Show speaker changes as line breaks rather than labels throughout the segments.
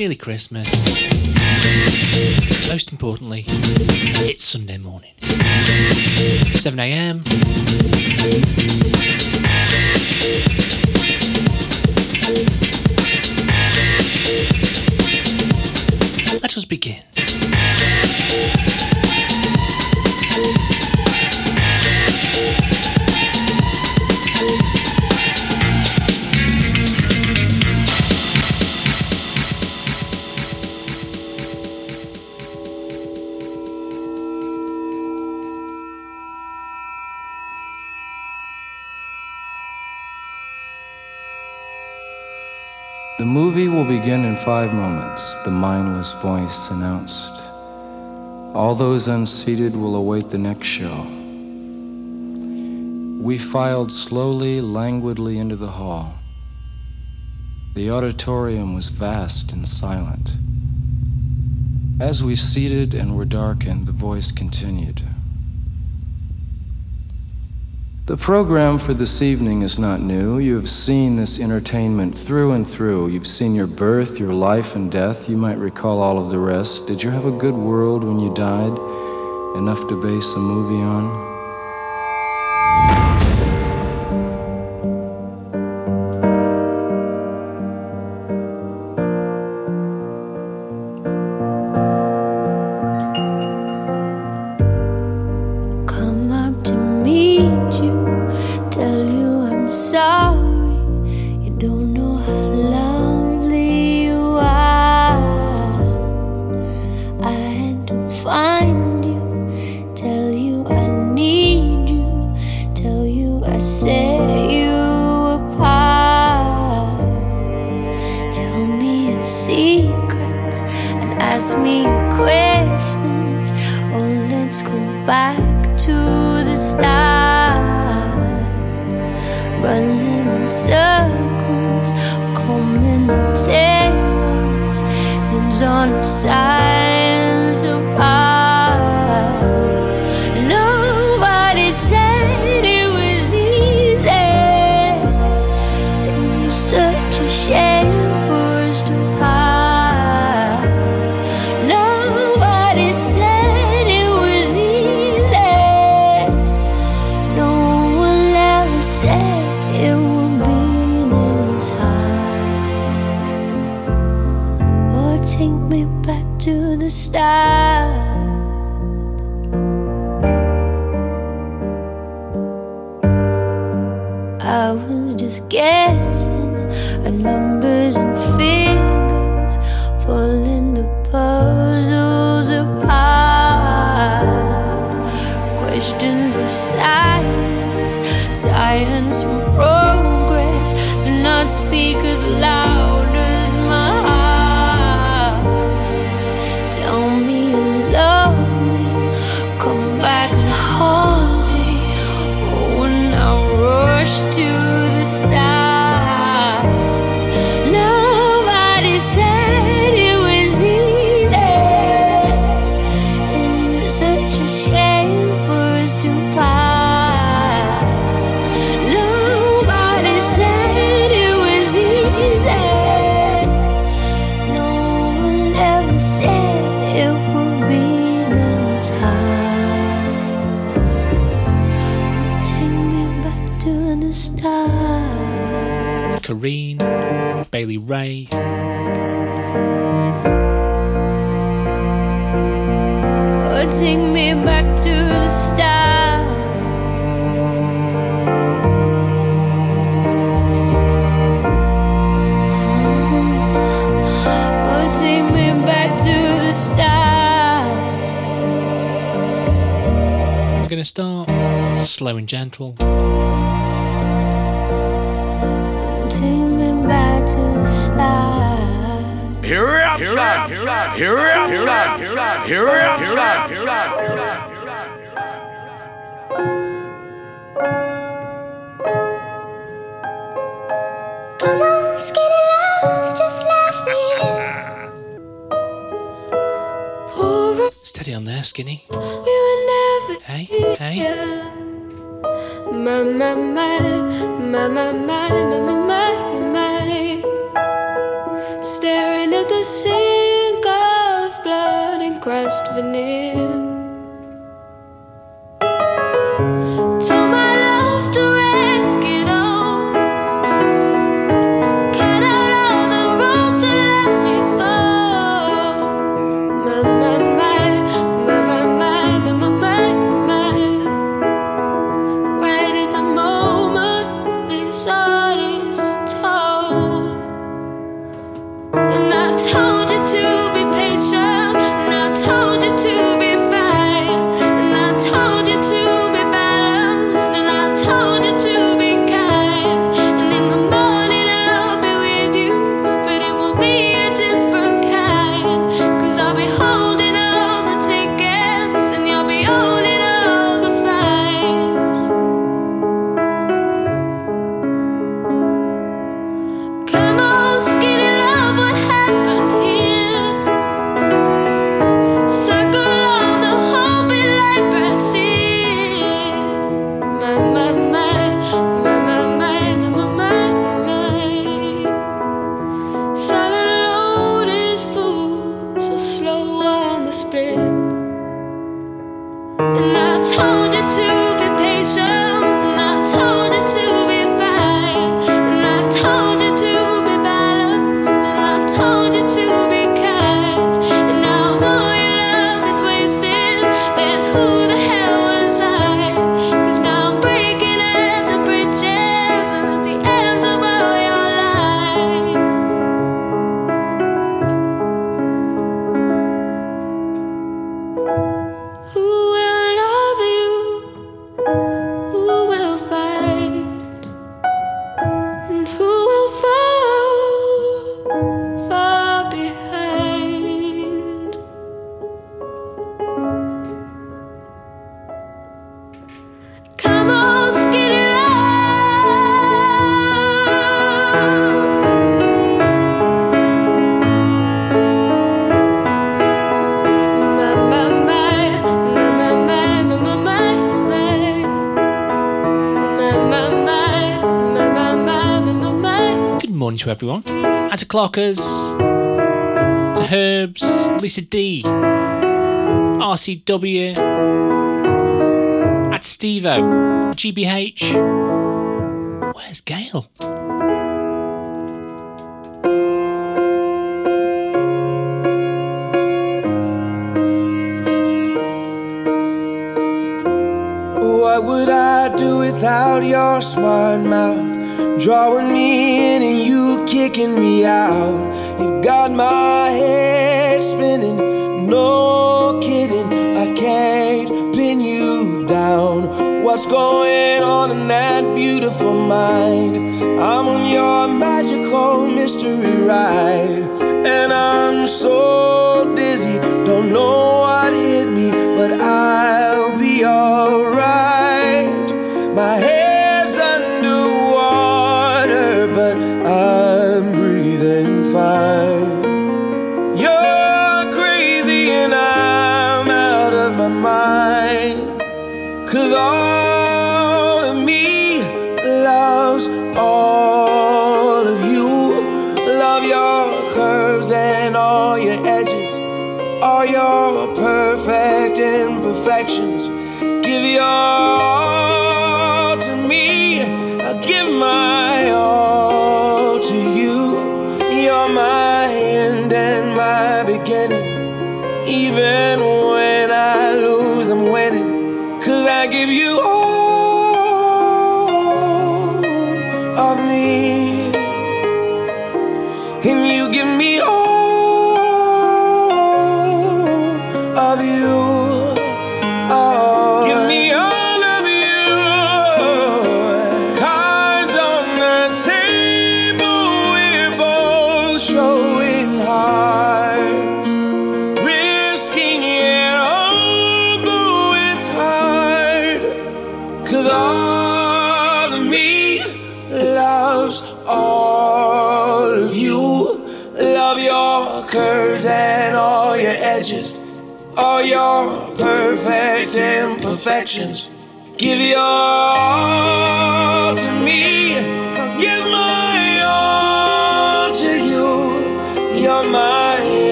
nearly Christmas. Most importantly, it's Sunday morning. 7am. Let us begin.
Movie will begin in five moments, the mindless voice announced. All those unseated will await the next show. We filed slowly, languidly into the hall. The auditorium was vast and silent. As we seated and were darkened, the voice continued. The program for this evening is not new. You have seen this entertainment through and through. You've seen your birth, your life, and death. You might recall all of the rest. Did you have a good world when you died? Enough to base a movie on?
going to start slow and gentle.
Here we are, here we are, here we are, here we are, here we are, here we.
Steady on there, skinny.
We
hey, hey.
My, my, my, my, my, my, my, my, my, Staring at the sink of blood and crushed veneer.
everyone. And to Clockers, to Herbs, Lisa D, RCW, at Stevo, GBH. Where's Gail?
for mine. I'm on your magical mystery ride, and I'm so dizzy, don't know what hit me, but I'll be alright. your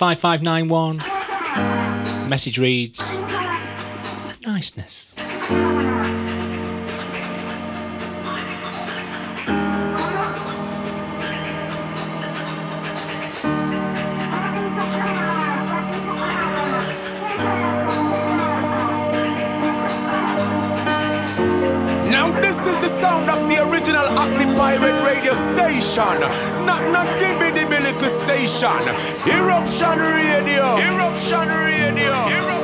5591. Message reads Niceness.
Now this is the sound of the original ugly Pirate radio station eruption. Eruption radio. Eruption radio. Eruption.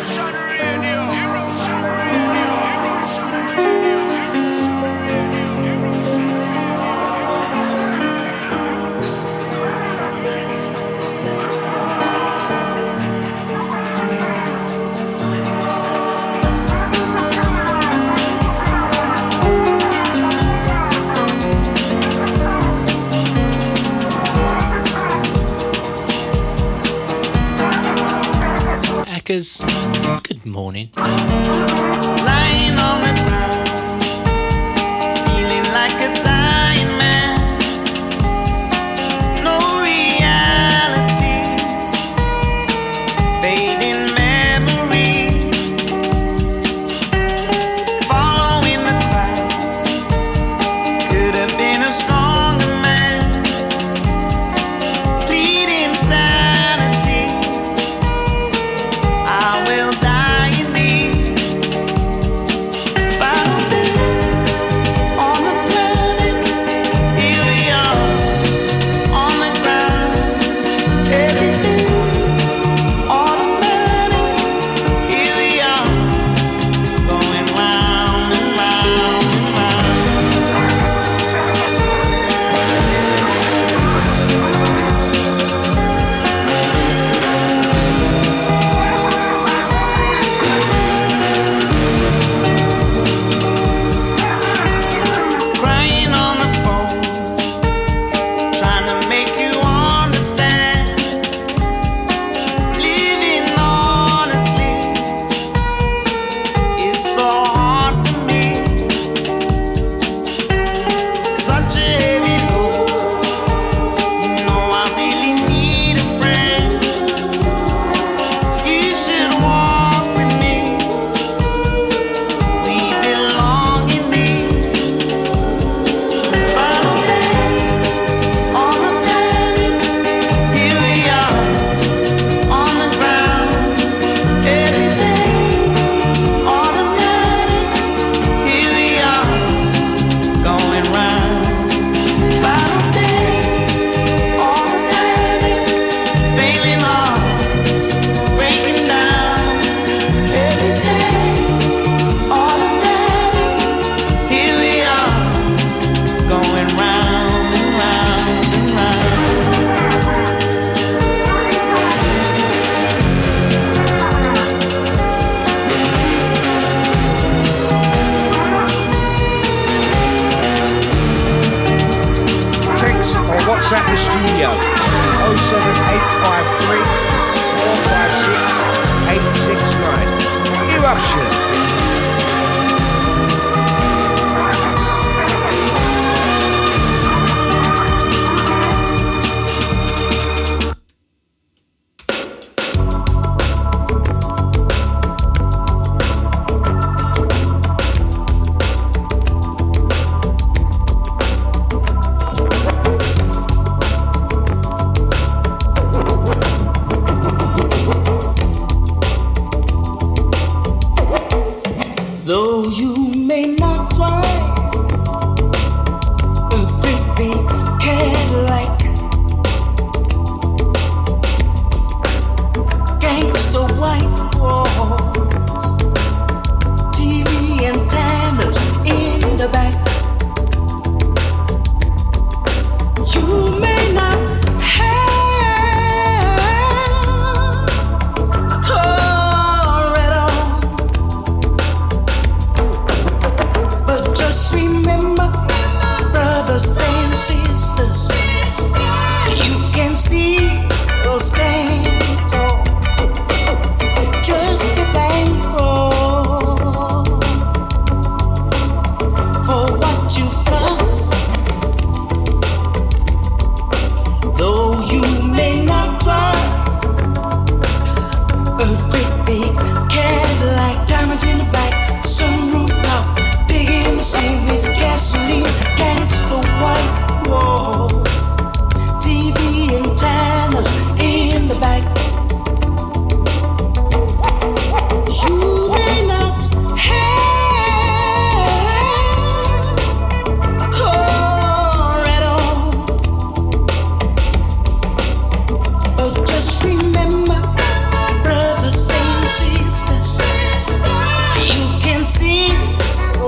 Packers, good morning.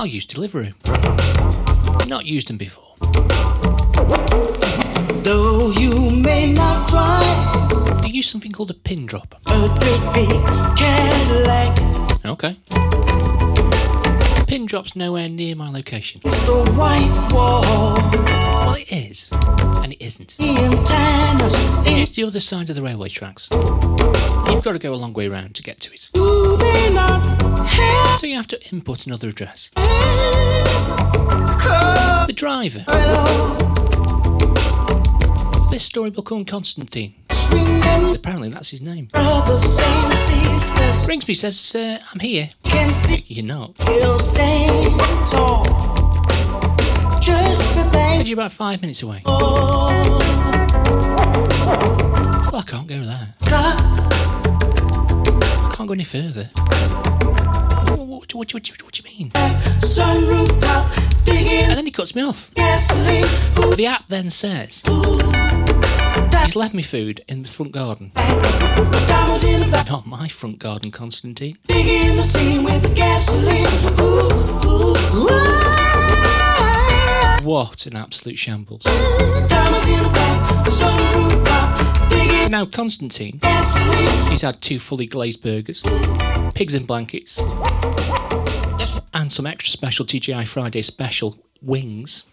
I'll use Deliveroo. Not used them before.
Though you may not drive
I use something called a pin drop.
a great big Cadillac,
Okay. Pin drop's nowhere near my location.
it's the white wall,
Well, it is, and it isn't. It's the other side of the railway tracks. You've got to go a long way round to get to it.
you may not have
So you have to input another address. The driver. This storybook on Constantine. Apparently that's his name. me, says, uh, I'm here. You're not. Said you're about five minutes away. Well, I can't go there. I can't go any further. What, what, what, what, do you mean?
Sunroof top,
And then he cuts me off.
gasoline.
The app then says, he's left me food in the front garden.
the
Not my front garden, Constantine.
digging the scene with gasoline. Ooh, ooh, ooh.
What an absolute shambles. Now, Constantine, he's had two fully glazed burgers, pigs in blankets, and some extra special TGI Friday special wings.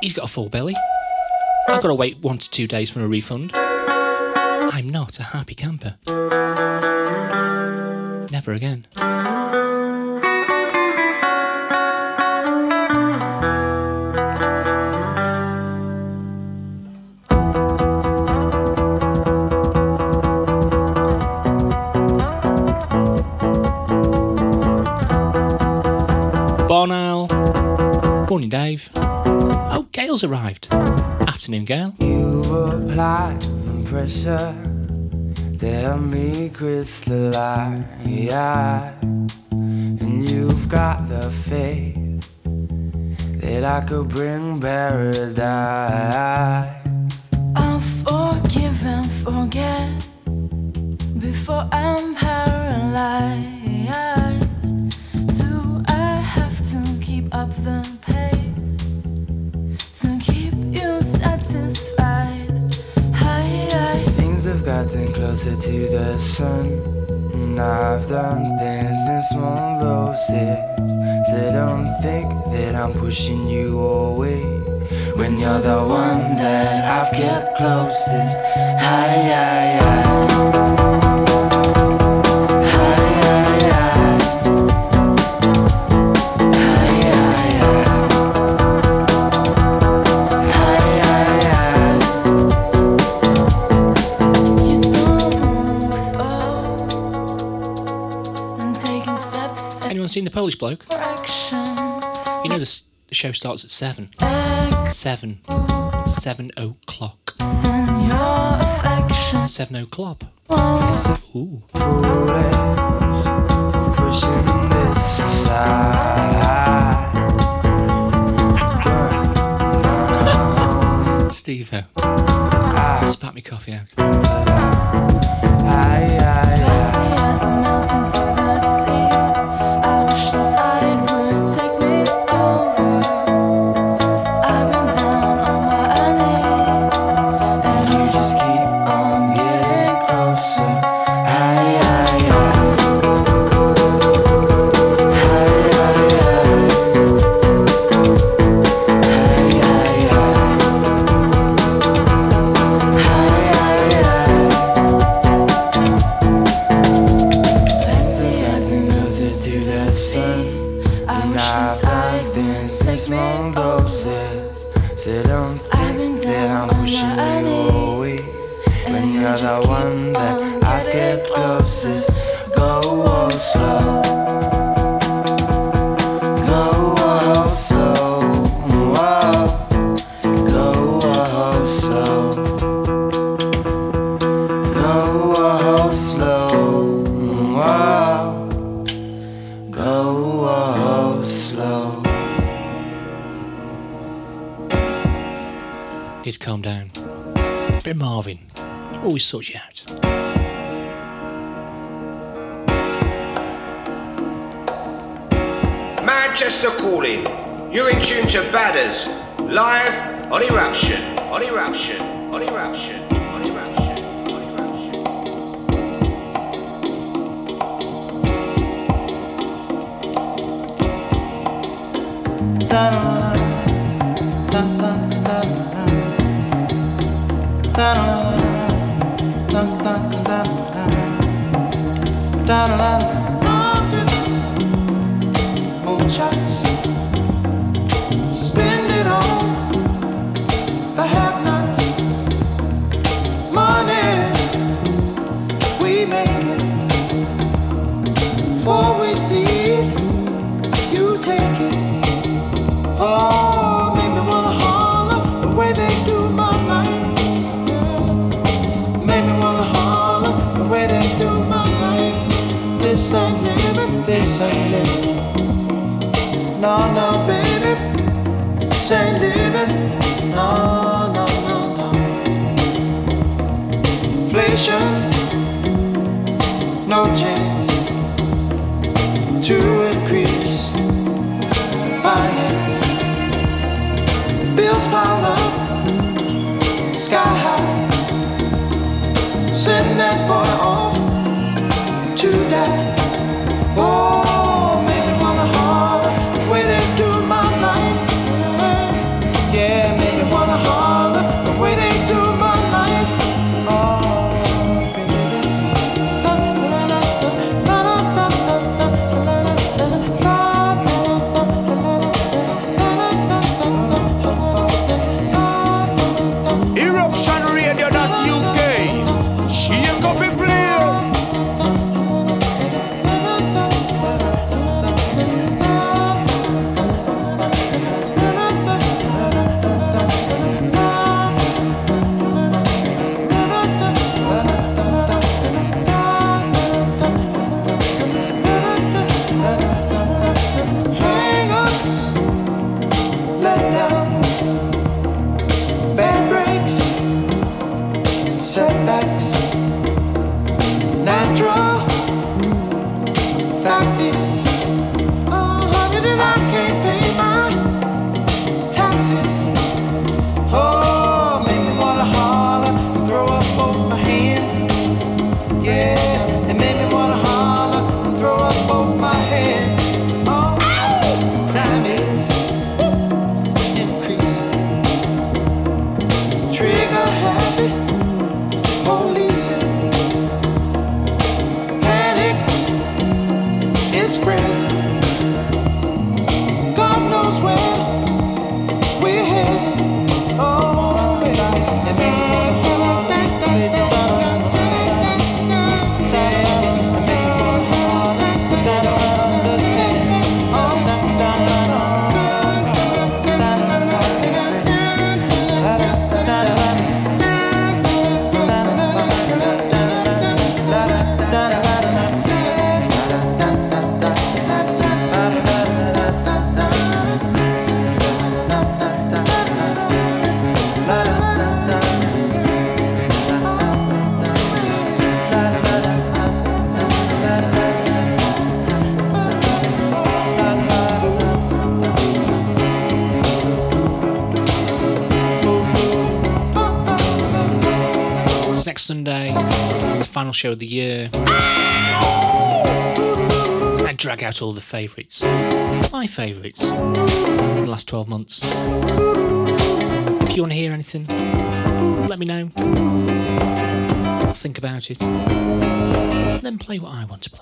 He's got a full belly. I've got to wait one to two days for a refund. I'm not a happy camper. Never again. Morning, Dave. Oh, Gail's arrived. Afternoon, Gail.
You apply pressure to help me crystallize. And you've got the faith that I could bring paradise.
I'll forgive and forget before I'm paralyzed. Do I have to keep up the satisfied? Hi, hi.
Things have gotten closer to the sun. And I've done things in small doses. So don't think that I'm pushing you away. When you're the one that I've kept closest. Hi, hi. Hi,
seen the Polish bloke? You know the, the show starts at seven. Seven. Seven o'clock. Seven o'clock. Ooh. Steve.
I,
Spat me coffee out.
I, I.
I
sort you
out.
Manchester calling. You're in tune to Badders. Live on eruption, on eruption, on eruption.
show of the year. And drag out all the favourites. My favourites. The last 12 months. If you want to hear anything, let me know. I'll think about it. Then play what I want to play.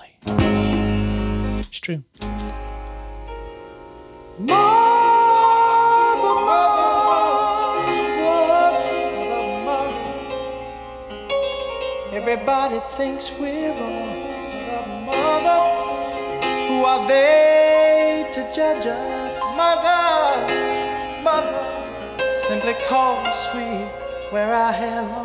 Everybody thinks we're wrong, but mother, who are they to judge us? Mother, mother, simply call me sweet where I hair long.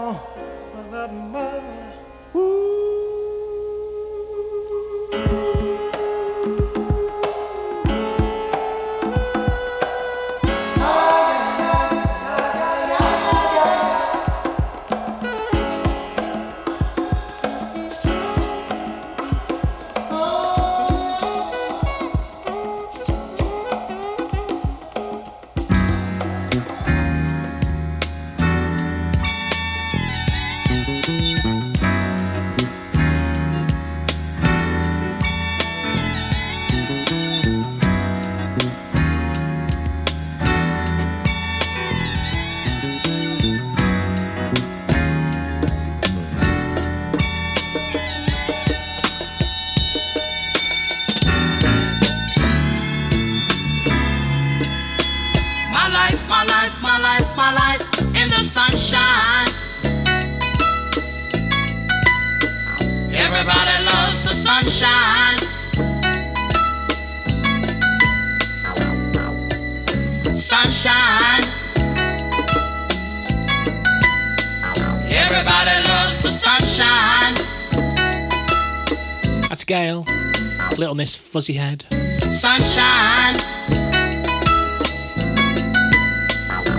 Fuzzy had.
Sunshine.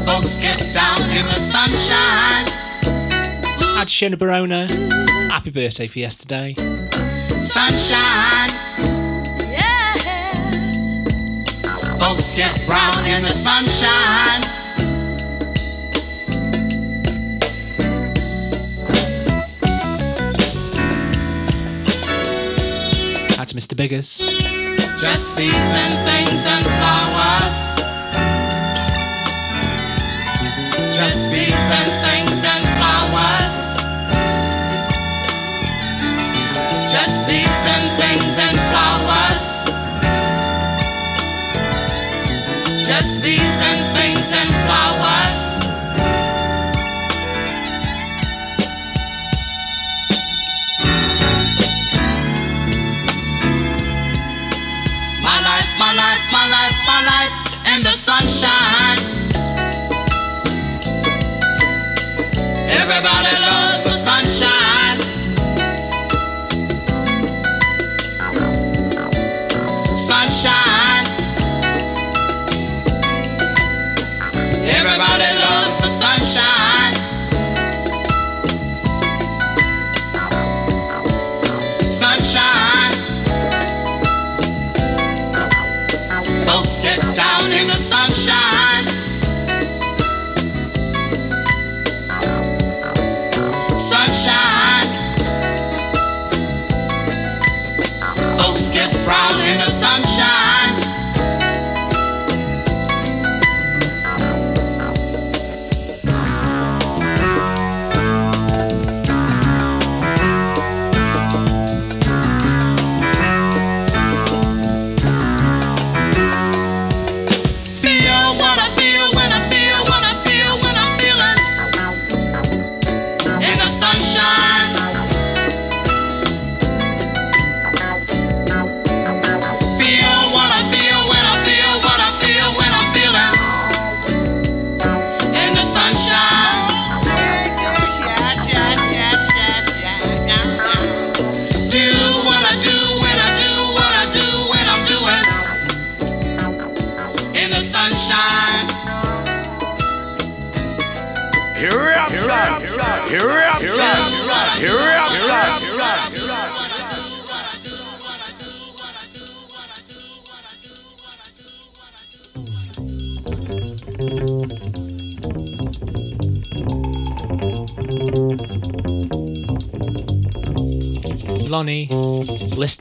Folks get down in the sunshine.
Had Shona Barona. Happy birthday for yesterday.
Sunshine. Yeah. Folks get brown in the sunshine.
Mr. Biggers
just bees and things and flowers. Just bees and things.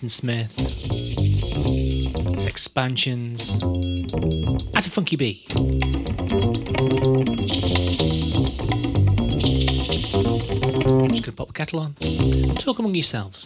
Smith, expansions, at a funky beat. Just gonna pop the kettle on. Talk among yourselves.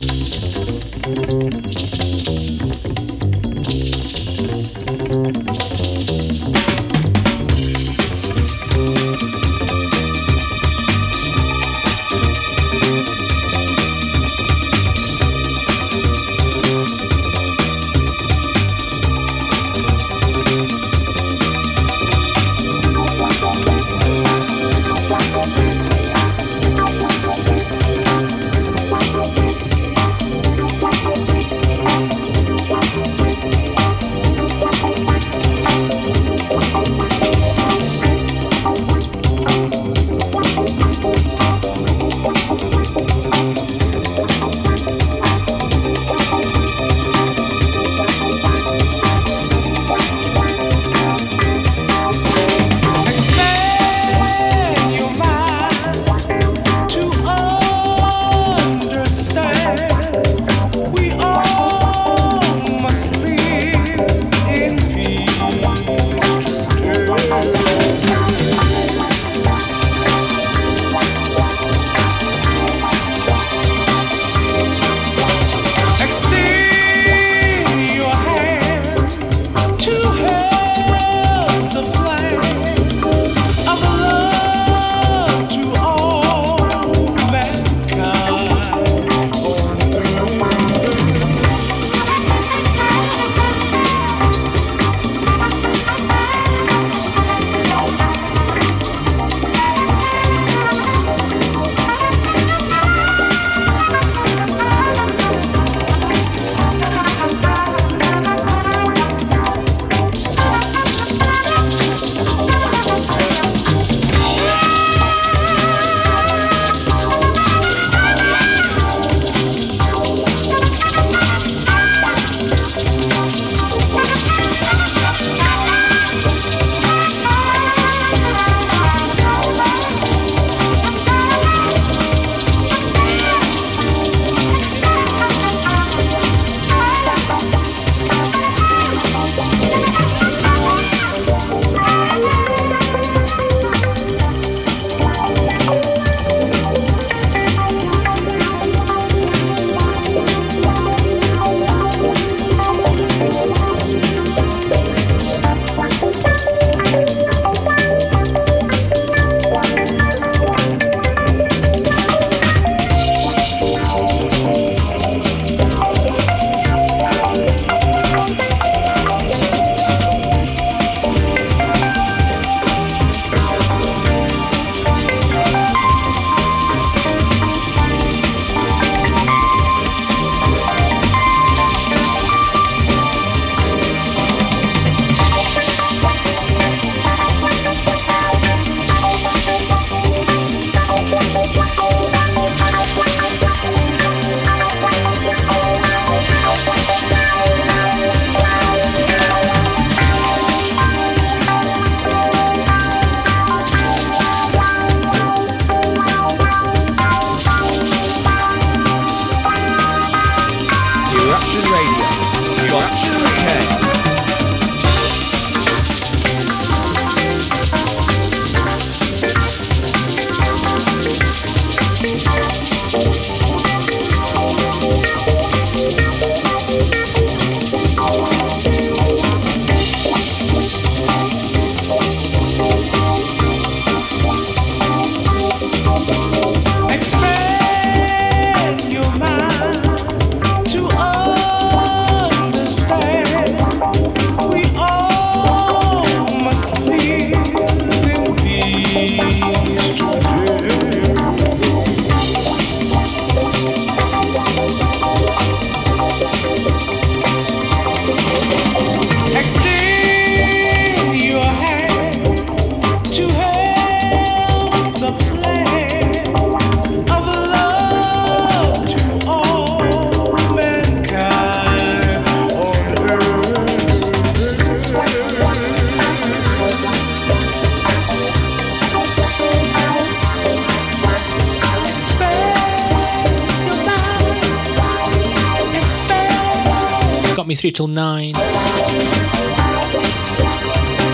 till 9.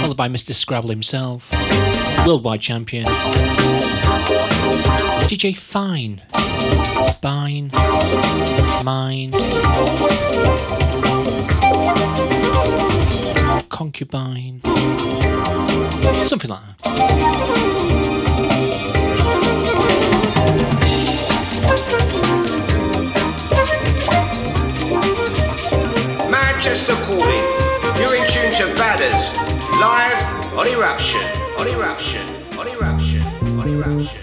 Followed by Mr. Scrabble himself, worldwide champion. DJ Fine. fine, Mine. Concubine. Something like that.
Live on Eruption. On Eruption. On Eruption. On Eruption.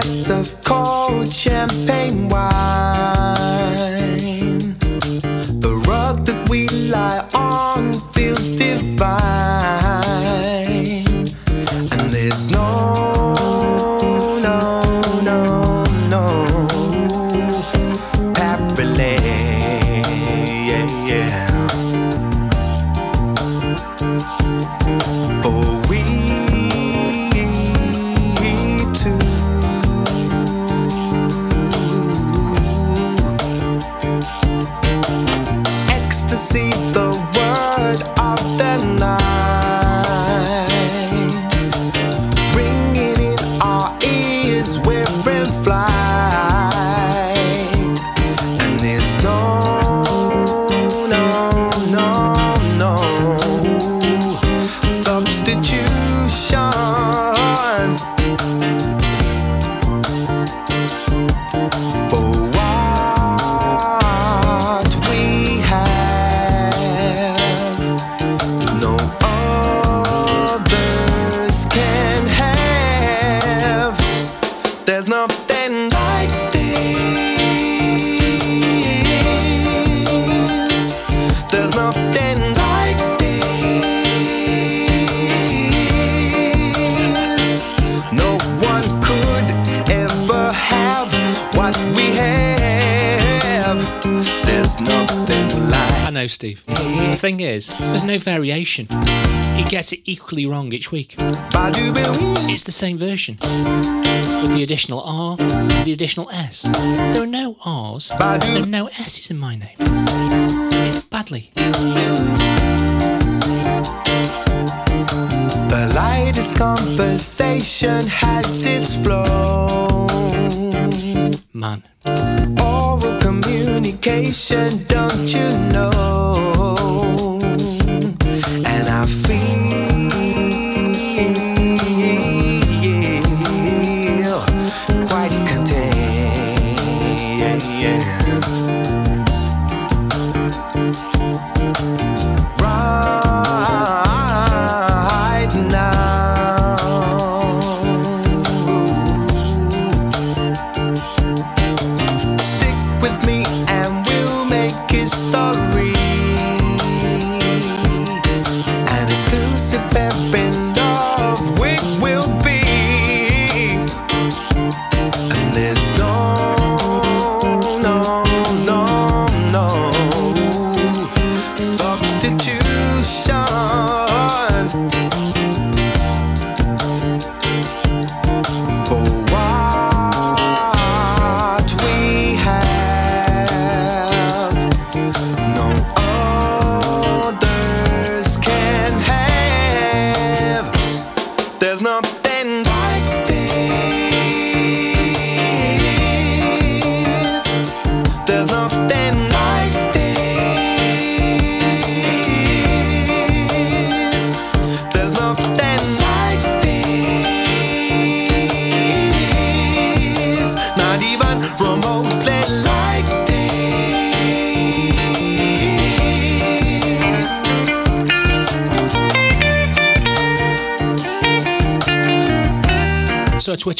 Glass of cold champagne wine. No
variation. He gets it equally wrong each week. It's the same version. With the additional R, the additional S. There are no R's, there are no S's in my name. It's badly.
The lightest conversation has its flow.
Man.
Oral communication, don't you know?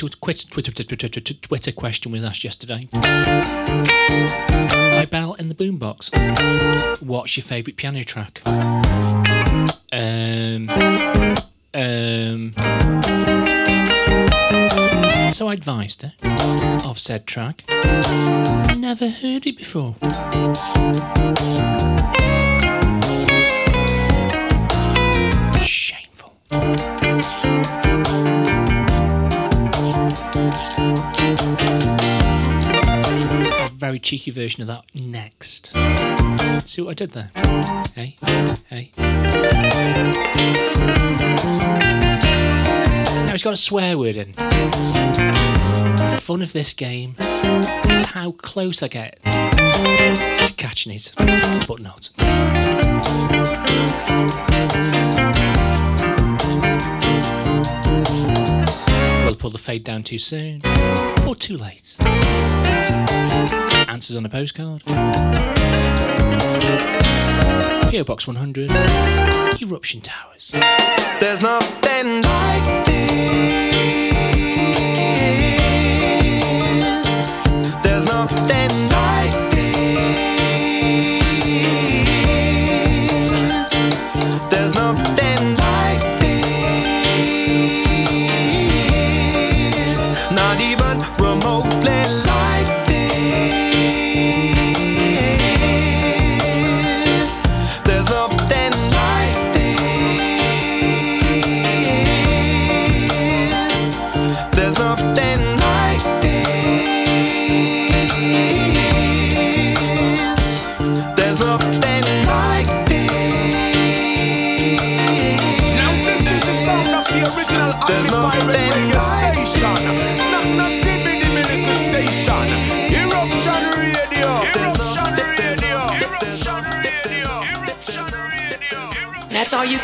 Twitter, Twitter, Twitter, Twitter question was asked yesterday. My Bell in the Boombox. What's your favourite piano track? Um, um, so I advised her of said track. Never heard it before. cheeky version of that next. See what I did there? Hey, hey. Now it's got a swear word in. The fun of this game is how close I get to catching it, but not will pull the fade down too soon or too late. Answers on a postcard. PO Box 100. Eruption Towers.
There's nothing like this.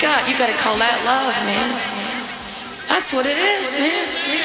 got, you gotta call that love, man. That's what it is, man.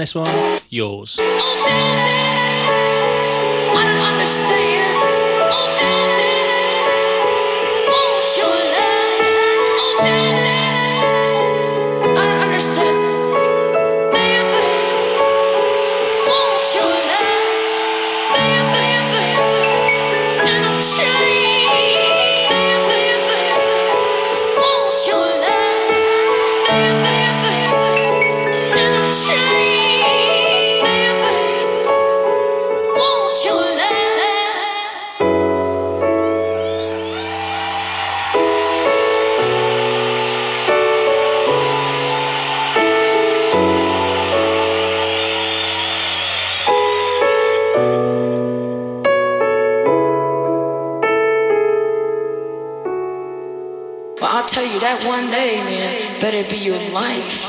this one? Yours.
Be your life.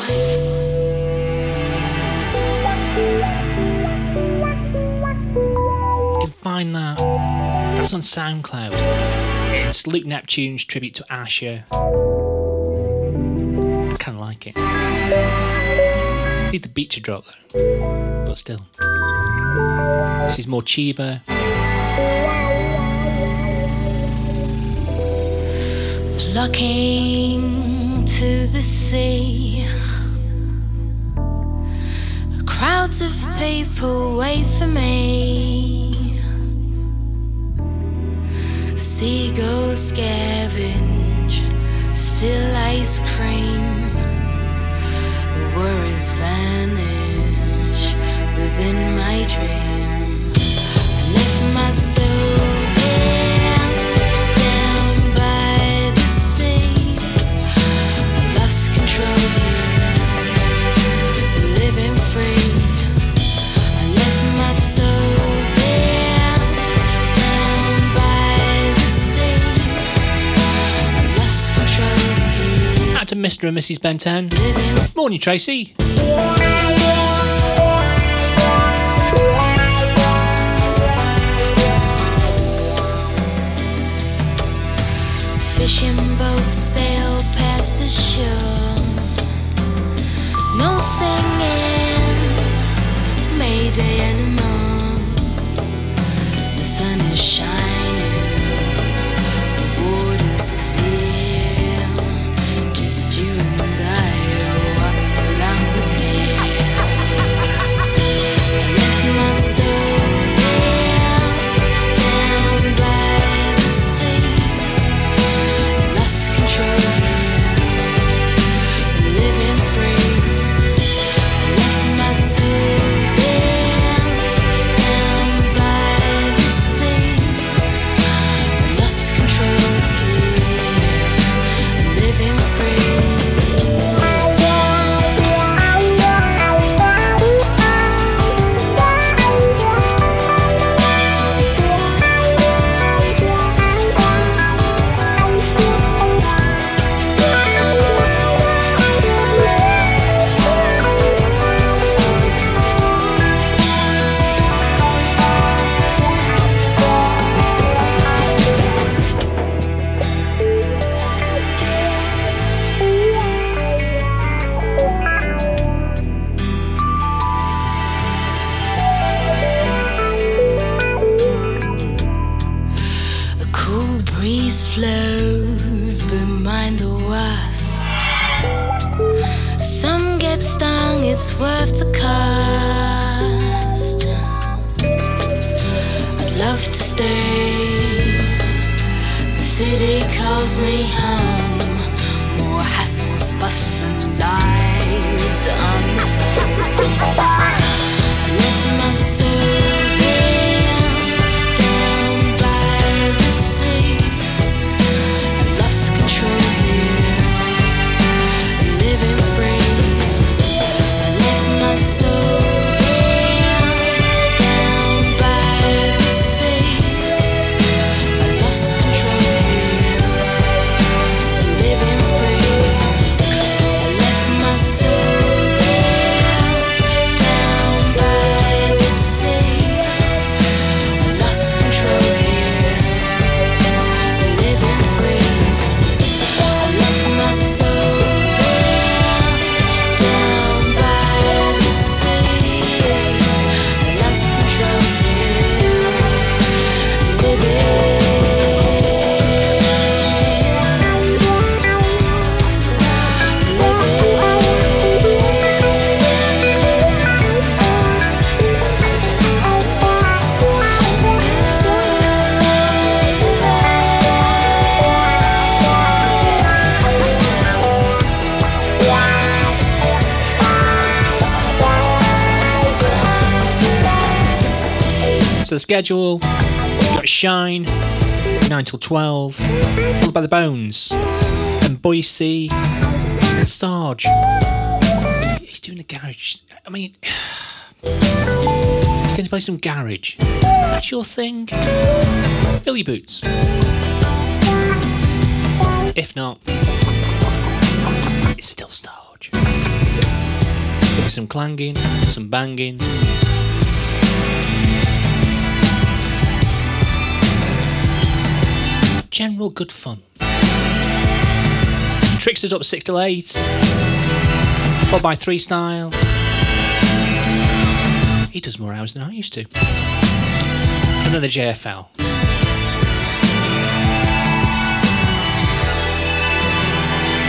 You can find that. That's on SoundCloud. It's Luke Neptune's tribute to Asher. I kind of like it. Need the beat to drop though, but still. This is more Chiba.
Flocking to the sea. Crowds of people wait for me. Seagulls scavenge, still ice cream. Worries vanish within my dream. I left my soul there,
to Mr. and Mrs. Ben 10. Morning, Tracy.
Fishing boats sail past the shore. No singing, The sun is shining, cool breeze flows behind the wasp. Some get stung, it's worth the cost. I'd love to stay. The city calls me home. More hassles, fuss, and lies on the phone.
schedule. You've got Shine, 9 till 12, by The Bones, and Boise, and Sarge. He's doing the garage. I mean, he's going to play some garage. That's your thing? Fill your boots. If not, it's still Sarge. There'll be some clanging, some banging. general good fun. Tricksters up 6 to 8, 4 by 3 style. He does more hours than I used to. And then the JFL.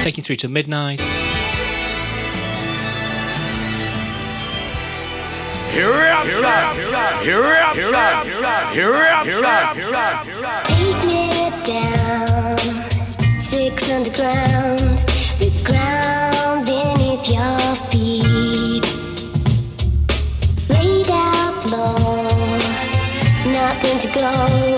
Taking through to midnight.
Here we are, here we are, here we are, here we are, here we are.
Take me underground, the ground beneath your feet. Laid out low, nothing to go.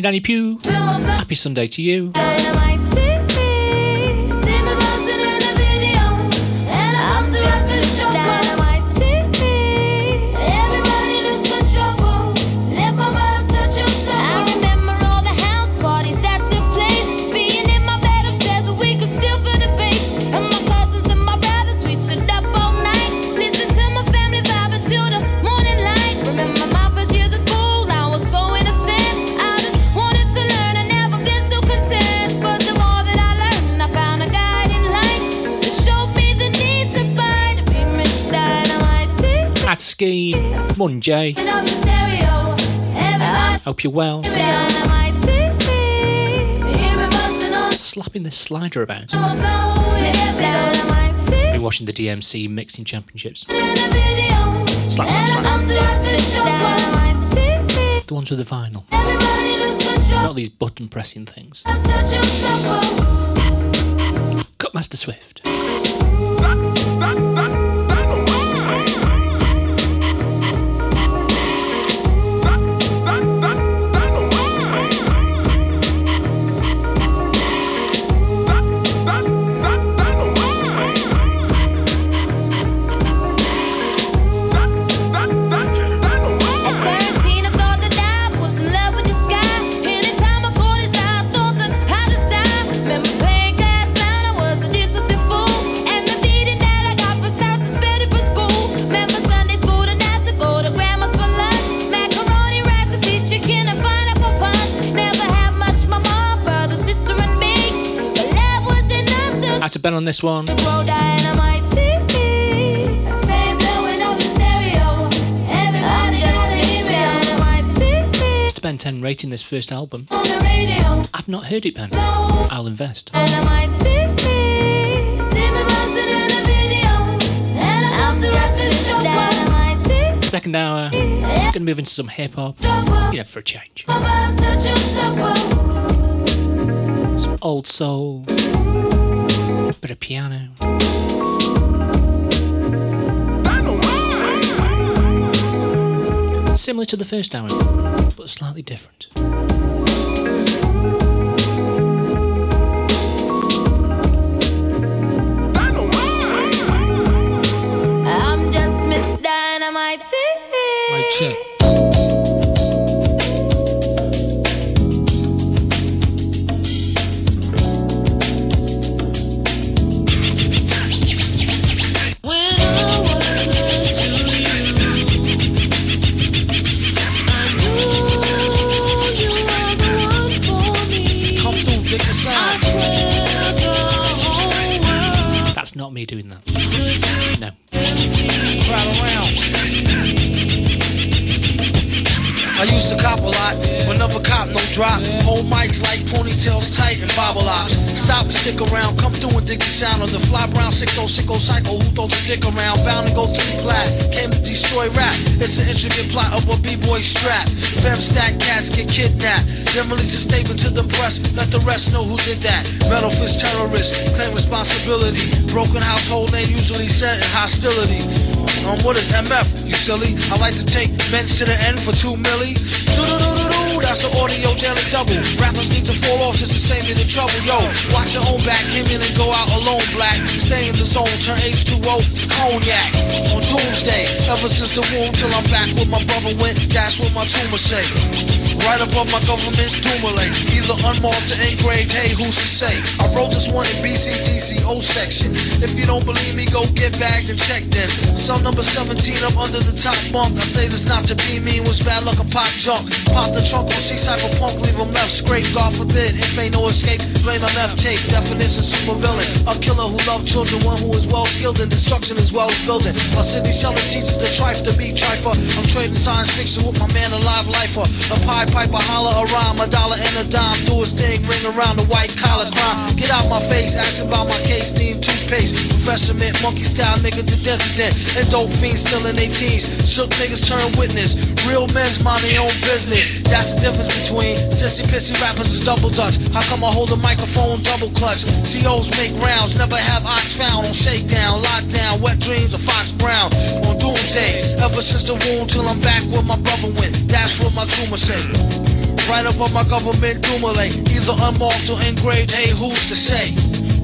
Danny Danny Pew. Happy Sunday to you. Monday. Jay. Hope you're well. Slapping this slider about. Been watching the DMC mixing championships. Slap. The ones with the vinyl. Not these button pressing things. Cutmaster Swift. on this one. Mr. Ben 10 rating this first album. I've not heard it, Ben. I'll invest. Second hour, gonna move into some hip hop, Yeah, for a change. Some old soul piano. Similar to the first hour, but slightly different. that
metal fist terrorist claim responsibility. Broken household name usually set in hostility. Um, I'm with an MF, you silly. I like to take men's to the end for two milli. Doo-doo-doo-doo-doo, that's the audio daily double. Rappers need to fall off just to save me the trouble. Yo, watch your own back, Him in and go out alone, black. Stay in the zone, turn H2O to cognac. On doomsday, ever since the womb till I'm back with my brother went, that's what my tumor say. Right above my government Dumile. Either unmarked or engraved, hey, who's to say? I wrote this one in BCDC O section. If you don't believe me, go get bagged and check then. Cell number 17 up under the top bunk. I say this not to be mean, was bad luck a pop junk. Pop the trunk on C cypherpunk, leave him left scrape. God forbid, if ain't no escape, blame tape. Definition super villain. A killer who loved children, one who is well skilled in destruction as well as building. A city seller teaches the trife to be trifer. I'm trading science fiction with my man, a live lifer. A pie piper, holler a rhyme, a dollar and a dime. Do his thing, ring around the white collar crime. Get out my face, asking about my case, need toothpaste. Professor mint, monkey style nigga to death to death. And dope fiends still in their teens. Shook niggas turn witness. Real men's mind their own business. That's the difference between sissy pissy rappers is double dutch. How come I hold a microphone double clutch? COs make rounds, never have ox found on shakedown, lockdown, wet dreams of Fox Brown on doomsday. Ever since the wound till I'm back where my brother went. That's what my tumor said. Right above my government Dumile. Either unmarked or engraved, hey, who's to say?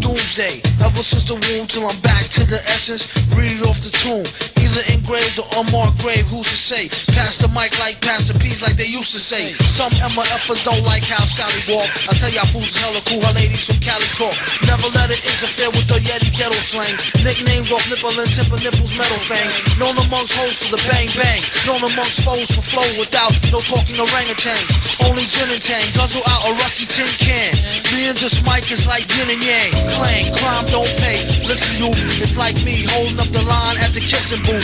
Doomsday, ever since the womb till I'm back to the essence. Read off the tomb. Either engraved or unmarked grave, who's to say? Pass the mic like pass the P's like they used to say. Some MFers don't like how Sally walk. I tell y'all fools hella cool, her ladies from Cali talk. Never let it interfere with the Yeti ghetto slang. Nicknames off nipple and tip of nipples metal fang. Known amongst hoes for the bang bang. Known amongst foes for flow without no talking orangutans. Only gin and tang, guzzle out a rusty tin can. Me and this mic is like yin and yang. Clang, crime don't pay. Listen, you, it's like me holding up the line at the kissing booth.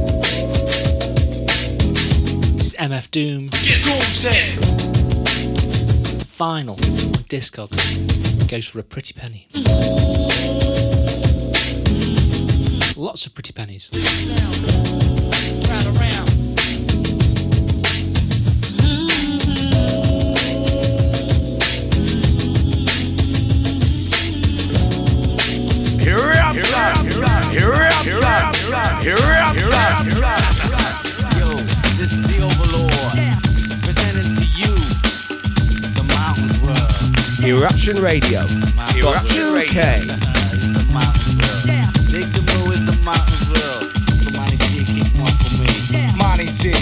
This is MF Doom.
Doomsday.
The final on Discogs goes for a pretty penny. Lots of pretty pennies.
Right around.
Here up, here up, here up, here up, here up, Eruption Radio. Eruption UK.
the Mountains World. Big Demo is the Mountains World. Somebody G, kick one for me.
Monty G.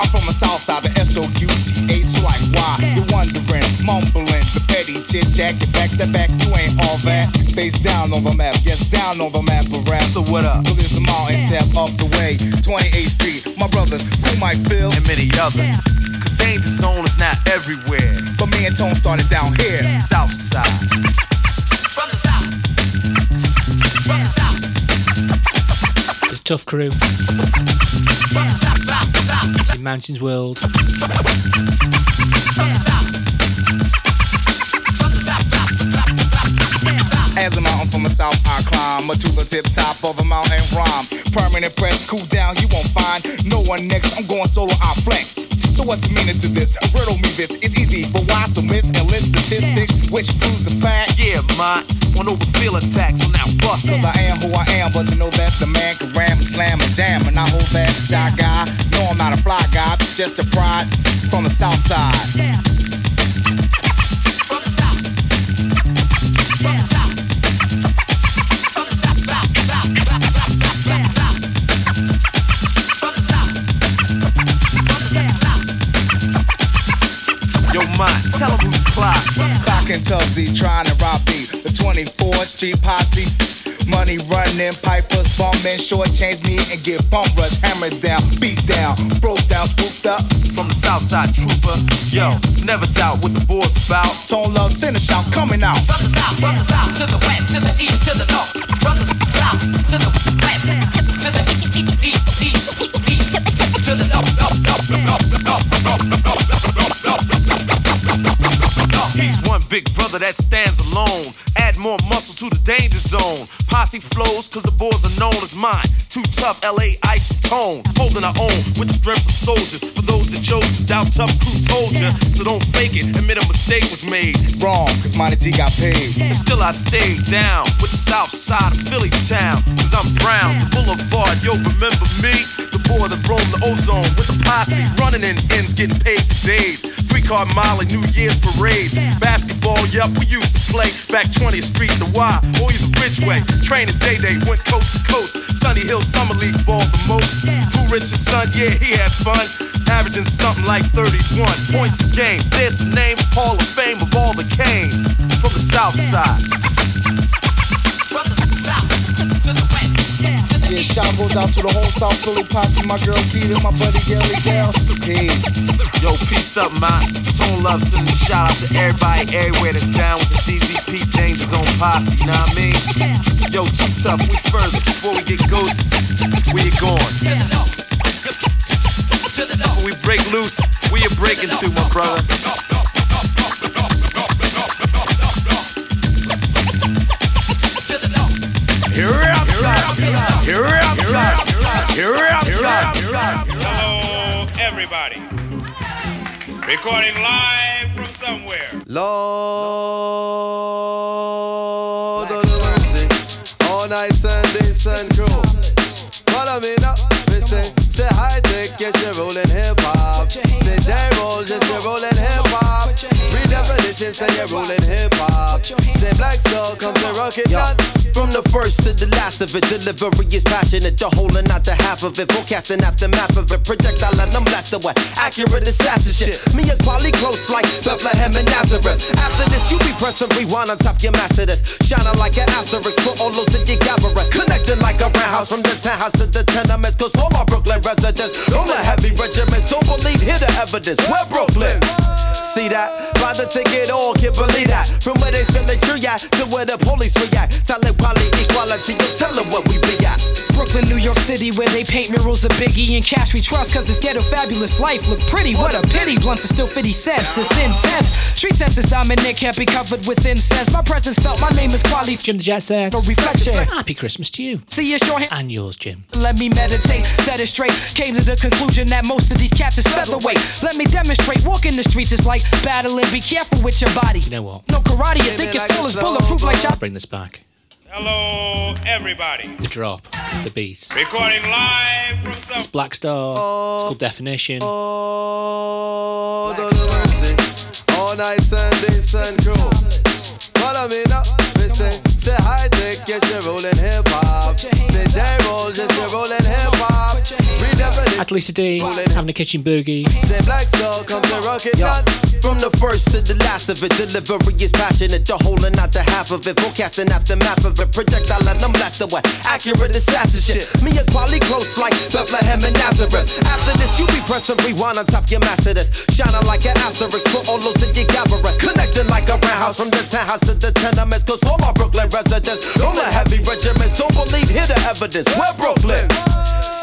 I'm from the south side, the S-O-U-T-H, like why? You're wondering, mumbling, the petty chit chat, get back to back, you ain't all that. Face down on the map, yes, down on the map of rap. So what up? Well, there's a mountain tap up the way, 28th Street. My brothers, cool Mike Phil,
and many others. Cause Danger Zone is not everywhere.
But me and Tone started down here.
South side.
From the south. From the south.
It's a tough crew.
From the south. South. South.
In Mountains World.
From the the south.
As a mountain from the south, I climb to the tip top of a mountain rhyme. Permanent press, cool down, you won't find no one next. I'm going solo, I flex. So what's the meaning to this? Riddle me this. It's easy, but why so miss and list statistics, which proves the fact?
Yeah, man. On over field attacks, I'm now busting.
Cause I am who I am, but you know that the man can ram and slam and jam. And I hold that shy guy. No, I'm not a fly guy, just a pride from the south side.
From
tell them who's Clock.
Sock and Tubbsy trying to rob me. The 24th Street posse. Money running, pipers bumping, shortchange me and get bump rush, hammered down, beat down, broke down, spooked up.
From the Southside trooper, yo, never doubt what the boy's about.
Tone love, send a shout, coming out.
From the south, from the south, to the west, to the east, to the north. From the south, to the west, to the east, east, east, east, east, to the north, north, north, north, north, north, north, north.
He's
one big brother that stands alone. Add more muscle to the danger zone. Posse flows, cause the boys are known as mine. Too tough, LA ice tone. Holding our own with the strength of soldiers. For those that chose to doubt tough crew told ya. So don't fake it, admit a mistake was made.
Wrong, cause Monty G got paid.
And still I stayed down with the south side of Philly town. Cause I'm brown, the boulevard, yo, remember me? The boy that roamed the ozone with the posse. Running in ends, getting paid for days. Three car mile and New Year's parades. Basketball, yup, we used to play. Back 20th Street, the Y, or either Ridgeway. Training day day, went coast to coast. Sunny Hill Summer League ball the most. Pooh Richardson, yeah, he had fun. Averaging something like 31 points a game. A name, Hall of Fame of all that came from the South Side.
Yeah, shout goes out to the whole South Philly posse, my girl Keita, my buddy Gary Gal. Peace.
Yo, peace up, man. Tone love, sending a shout out to everybody everywhere that's down with the DZP Danger Zone posse, you know what I mean? Yo, too tough, we further before we get ghosted. Where you going? Before we break loose, where you breaking to, my brother?
Here we are, here we are, here we are, here we are.
Hello, everybody. Recording live from somewhere.
Lord of the mercy. All night Sunday, sun crew. Follow me now. Listen, say high tech, yes, you're rolling hip hop. Say J roll, yes, you're rolling hip hop. Redefinition, say you're rolling hip hop. Say black soul, come to rock it,
Yo,
gun.
From the first to the last of it, delivery is passionate. The whole and not the half of it. Forecasting aftermath of it. Projectile and I'm blasted with accurate assassin shit. Me and quality close like Bethlehem and Nazareth. After this, you be pressing rewind on top your master this. Shining like an asterisk for all those that you gather. Connecting like a roundhouse from the townhouse to the tenements. Cause all my Brooklyn residents, all the heavy regiments don't believe, hear the evidence. We're Brooklyn. See that? Buy the ticket, all can't believe that. From where they sell the tree at to where the police react. Tell it quality, equality, you tell them what we be at.
Brooklyn, New York City, where they paint murals of Biggie and cash we trust, cause this ghetto fabulous life look pretty. What a pity, blunts are still 50 cents, it's intense. Street sense is dominant, can't be covered with incense. My presence felt, my name is Kweli.
Jim the Jet said,
No reflection.
Happy Christmas to you.
See you short.
And yours, Jim.
Let me meditate, set it straight. Came to the conclusion that most of these cats is featherweight. Let me demonstrate. Walking the streets is like battling. Be careful with your body.
You know what?
No karate, you think your soul is bulletproof like shot.
Bring this back.
Hello, everybody.
The drop, the beat.
Recording live from some.
It's Black Star. It's called Definition.
Lord of the mercy. All night Sunday, sun crew. Follow me now. Listen, say high tech, yes, you're rolling hip hop. Say J roll, yes, you're rolling hip hop. Redefinition.
At Lisa D, having a kitchen boogie.
Say black soul, come to rock it,
Yo,
gun.
from the first to the last of it, delivery is passionate. The whole and not the half of it. Forecasting aftermath of it. Projectile and I'm blasted with accurate assassin shit. Me and quality close like Bethlehem and Nazareth. After this, you be pressing rewind on top your master this. Shining like an asterisk for all those that you gather. Connecting like a roundhouse from the townhouse to the tenements. Cause all my Brooklyn residents, all the heavy regiments don't believe, hear the evidence. We're Brooklyn.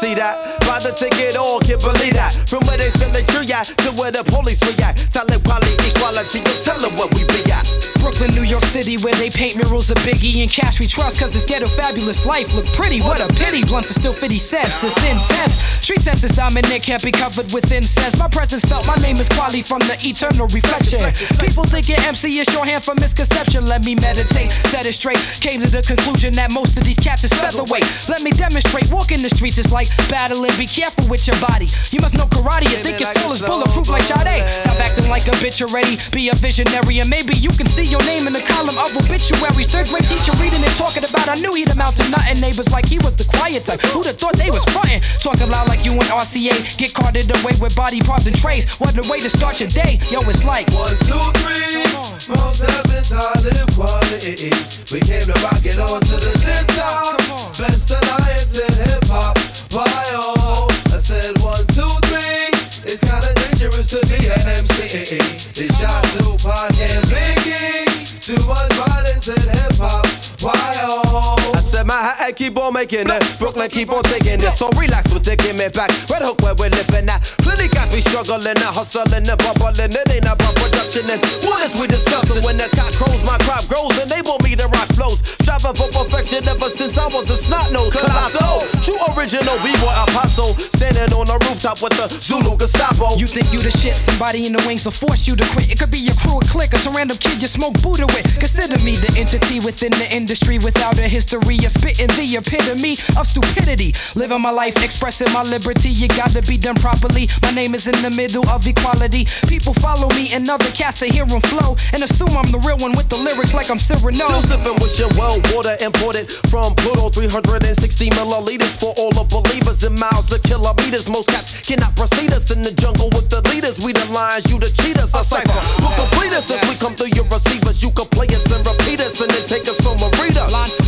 See that? Buy the ticket, all can't believe that. From where they sell the tree at to where the police react. Tell it quality, equality, you tell them what we be at.
Brooklyn, New York City, where they paint murals of Biggie and cash we trust, cause this ghetto fabulous life look pretty. What a pity, blunts are still 50 cents, it's intense. Street sense is dominant, can't be covered with incense. My presence felt, my name is Kweli from the eternal reflection. People think your MC is shorthand for misconception. Let me meditate, set it straight. Came to the conclusion that most of these cats is featherweight. Let me demonstrate, walking the streets is like battling. Be careful with your body. You must know karate, you think your soul is bulletproof like Sade. Stop acting like a bitch already, be a visionary, and maybe you can see your name in the column of obituaries. Third grade teacher reading and talking about, I knew he'd amount to nothing. Neighbors like he was the quiet type. Who'd have thought they was frontin'? Talking loud like you and RCA. Get carted away with body parts and trays. What a way to start your day. Yo, it's like
One, two, three. Most heavens I live quality. Eh, eh. We came to rock it on to the tip top. Best alliance in hip hop. Why oh? I said one, two, three. It's kinda dangerous to be an MC. They shot Tupac and Biggie. Too much violence in hip hop. Why oh?
I said my head keep on making it. Brooklyn keep on taking it, so relax with the give me back. Red Hook where we're living at. Plenty guys be struggling and hustling and bubbling. It ain't about production and what is we discussing? When the cock crows, my crop grows and they want me to rock flows. Striving for perfection ever since I was a snot nose. Colossal, true original b-boy apostle. Standing on a rooftop with the Zulu Gestapo.
You think you the shit, somebody in the wings will force you to quit. It could be your crew or clique or some random kid you smoke Buddha with. Consider me the entity within the industry without a history spitting the epitome of stupidity. Living my life, expressing my liberty. You gotta be done properly. My name is in the middle of equality. People follow me and other cats to hear 'em flow and assume I'm the real one with the lyrics like I'm Cyrano.
Still sipping with your well water imported from Pluto 360 milliliters for all the believers in miles of kilometers. Most cats cannot proceed us in the jungle with the leaders. We the lions, you the cheaters. A cipher who complete us as we come through your receivers. You can play us and repeat us and then take us read us. Good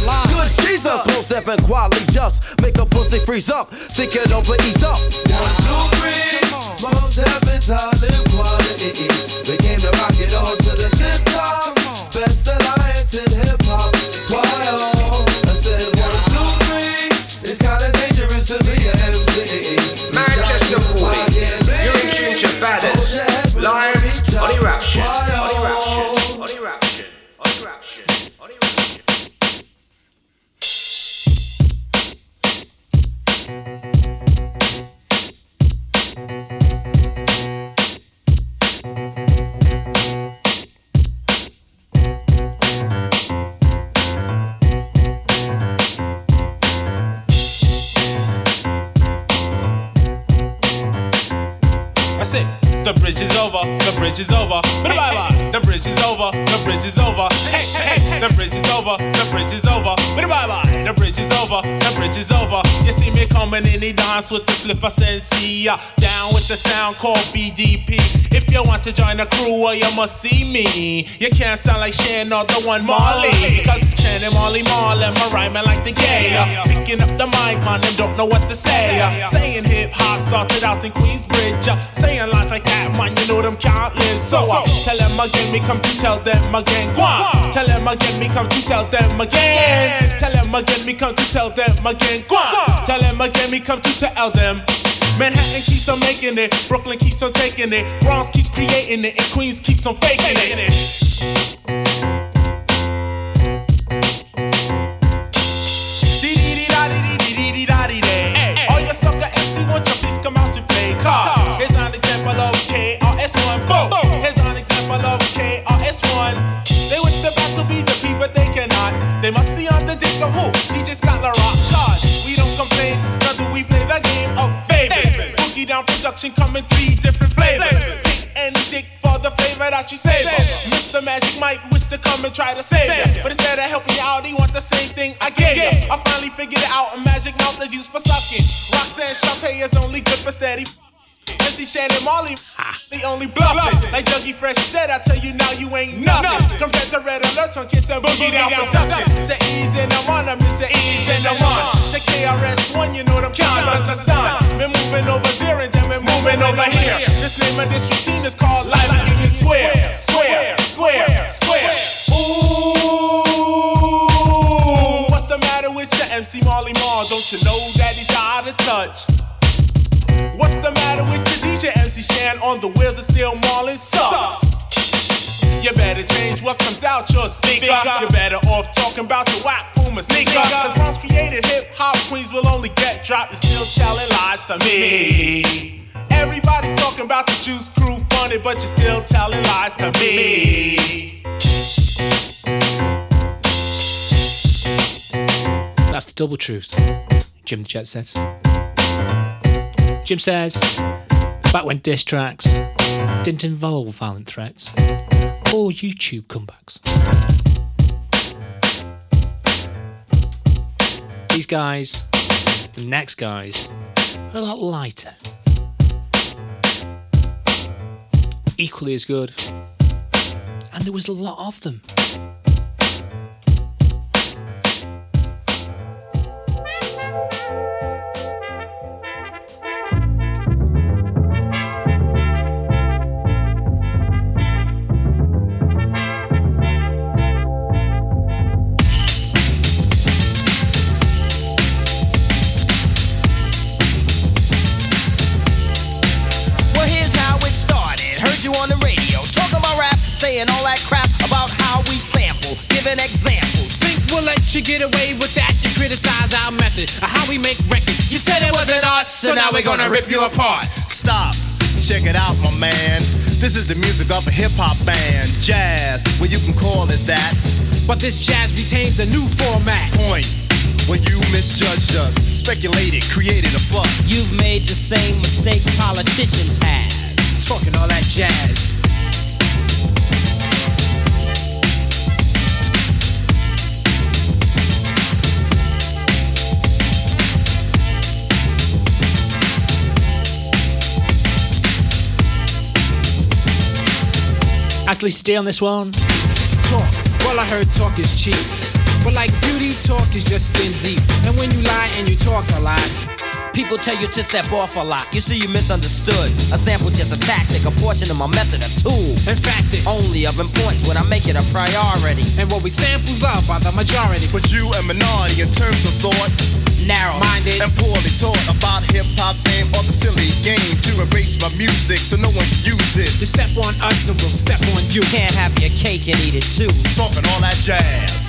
Jesus, most deaf quality just make a pussy freeze up. Think it over, ease up.
One, two, three. Most heavens are quality. We came to rock it on to the tip top.
Me in the dance with the flipper sensei. Down with the sound called BDP. If you want to join the crew, well, you must see me. You can't sound like Shan or the one Marley. Because Shan and Marley Marley, my rhyming like the gay. Uh, picking up the mic, man, and don't know what to say. Uh, saying hip hop started out in Queensbridge. Uh, saying lines like that, man, you know them can't live. So uh, tell them again, me come to tell them again. Go on. Tell them again, me come to tell them again. Tell them again, me come to tell them again. Go on. Tell them again, me come to tell them. Manhattan keeps on making it, Brooklyn keeps on taking it, Bronx keeps creating it, and Queens keeps on faking it. They must be on the dick of who? DJ Scott La Rock. God, we don't complain, nor do we play the game of favorites. Boogie down production coming three different flavors. Pick any dick for the flavor that you savor. Mr. Magic might wish to come and try to save you, but instead of helping you out, he want the same thing I gave you. I finally figured it out, A Magic Mouth is used for sucking. Roxanne Shante is only good for steady. MC Shannon Molly, the only bluffing. Like Dougie Fresh said, I tell you now you ain't nothing. Compared to Red Alert on Kiss and Boogie Down Production. Say ease and I'm on, I say ease and I'm on. Say KRS1, you know them can't understand. Been moving over there and then we're moving over here. This name of this routine is called Live at Union Square. Square, square, square. Ooh, what's the matter with your MC Marley Marl? Don't you know that he's out of touch? What's the matter with your DJ MC Shan on the wheels of steel Marlin sucks? You better change what comes out your speaker. You're better off talking about the whack Puma sneaker. Cause once created hip hop queens will only get dropped and still telling lies to me. Everybody's talking about the Juice Crew funny, but you're still telling lies to me.
That's the double truth. Jim the Jet says. Jim says, back when diss tracks didn't involve violent threats or YouTube comebacks. These guys, the next guys, are a lot lighter. Equally as good. And there was a lot of them.
Sample, giving examples.
Think we'll let you get away with that? You criticize our method of how we make records. You said it wasn't art, so now we're gonna rip you apart.
Stop. Check it out, my man. This is the music of a hip hop band. Jazz, well, you can call it that.
But this jazz retains a new format.
Point. When you misjudged us, speculated, created a fuss.
You've made the same mistake politicians have.
Talking all that jazz.
Ask Lisa D on this one.
Talk. Well, I heard talk is cheap. But like beauty, talk is just skin deep. And when you lie and you talk a lot,
People tell you to step off a lot. You see, you misunderstood. A sample just a tactic, a portion of my method, a tool.
In fact, it's
only of importance when I make it a priority.
And what we samples love by the majority.
But you a minority in terms of thought.
Narrow
minded
and poorly taught about hip hop fame or the silly game to erase my music so no one can use it.
You step on us and we'll step on you.
Can't have your cake and eat it too.
Talking all that jazz.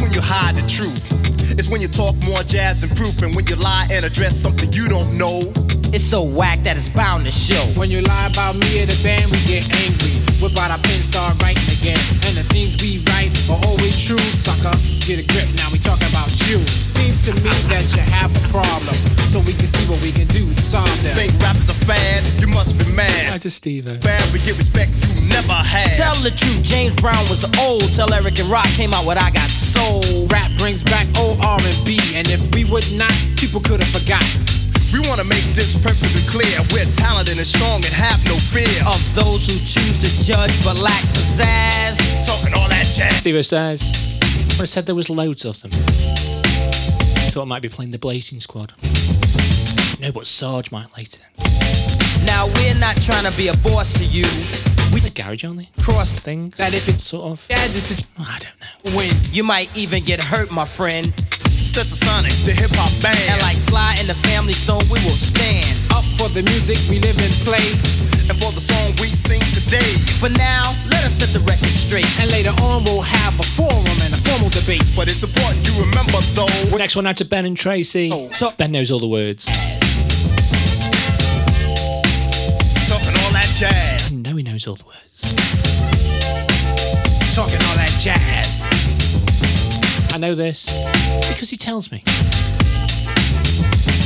When you hide the truth. It's when you talk more jazz than proof, and when you lie and address something you don't know.
It's so whack that it's bound to show.
When you lie about me or the band, we get angry. Whip out our pen, start writing again. And the things we write are always true, sucker. Let's get a grip, now we talking about you. Seems to me that you have a problem. So we can see what we can do to solve them.
Think rap is a fad, you must be mad.
Hi to Steve.
Bad, we get respect you never had.
Tell the truth, James Brown was old. Tell Eric and Rock came out with I Got Soul.
Rap brings back old R&B, and if we would not, people could have forgotten.
We wanna make this perfectly clear. We're talented and strong and have no fear
of those who choose to judge but lack the pizzazz.
Talking all that jazz.
Steve says, I said there was loads of them. Thought I might be playing the Blazing Squad. No, but Sarge might later.
Now we're not trying to be a boss to you.
We the garage only
cross
things
that if it's
sort of.
Yeah, this is.
I don't know.
When
you might even get hurt, my friend.
Stetsasonic, the hip hop band.
And like Sly and the Family Stone, we will stand
up for the music we live and play,
and for the song we sing today.
For now, let us set the record straight.
And later on, we'll have a forum and a formal debate.
But it's important you remember, though.
Next one out to Ben and Tracy.
Oh.
So Ben knows all the words.
Talking all that jazz.
No, he knows all the words.
Talking all that jazz.
I know this because he tells me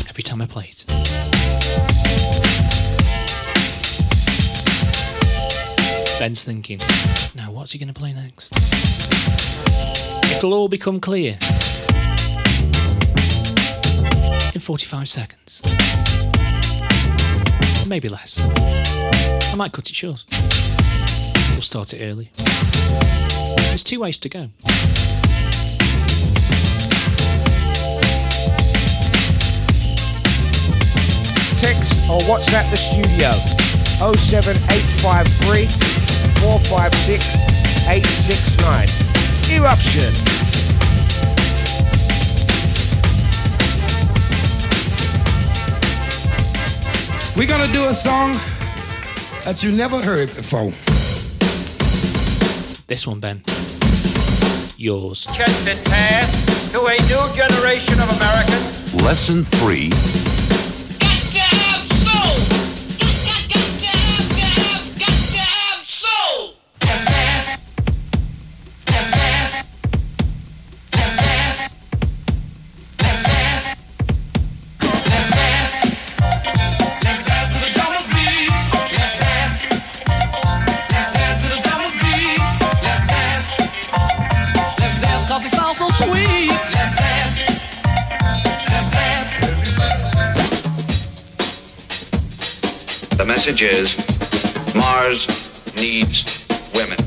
every time I play it. Ben's thinking, now what's he going to play next? It'll all become clear in 45 seconds. Maybe less. I might cut it short. We'll start it early. There's two ways to go.
Text or WhatsApp the studio 07853 456 869. Eruption.
We're gonna do a song that you never heard before.
This one, Ben. Yours.
Catch this pass to a new generation of Americans.
Lesson 3
message is Mars needs women.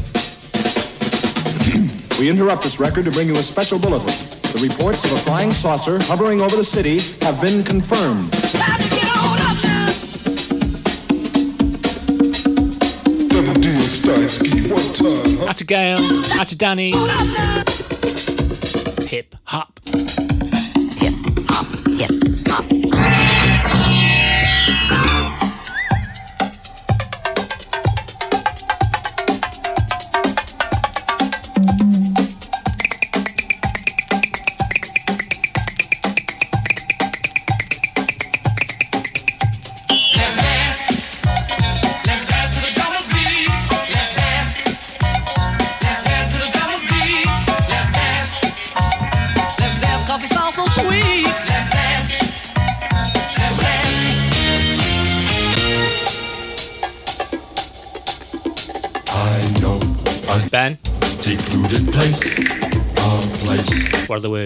we interrupt this record to bring you a special bulletin. The reports of a flying saucer hovering over the city have been confirmed.
Out to Gail, Danny.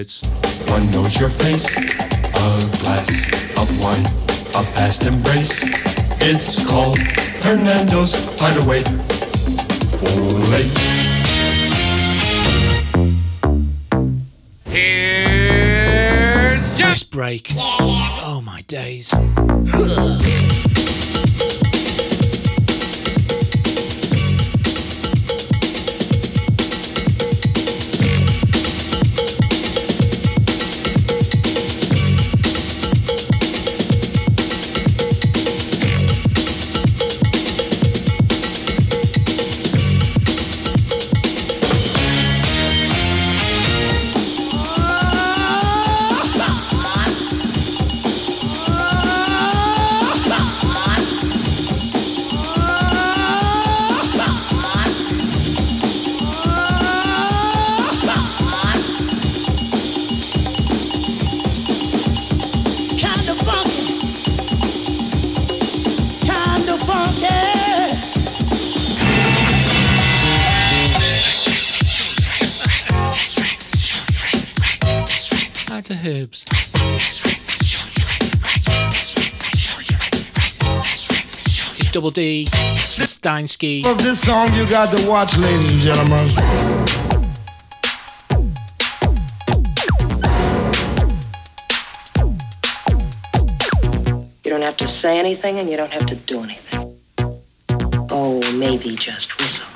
What are the words?
one knows your face, a glass of wine, a fast embrace. It's called Hernando's Hideaway. Ole.
Here's Just break. Oh my days.
Steinski. Of
this song you got to watch, ladies and gentlemen.
You don't have to say anything and you don't have to do anything. Oh, maybe just whistle.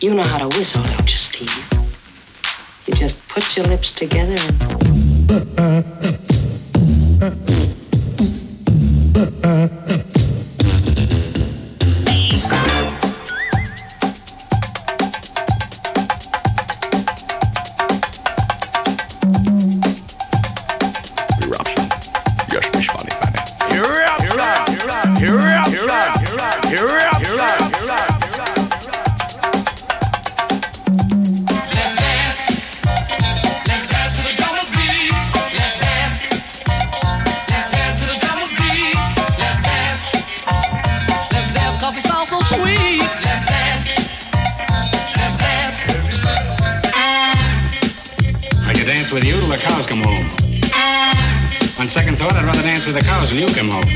You know how to whistle, don't you, Steve? You just put your lips together and.
Dance
with you till the cows come home. On second thought, I'd rather dance with the cows till you come home.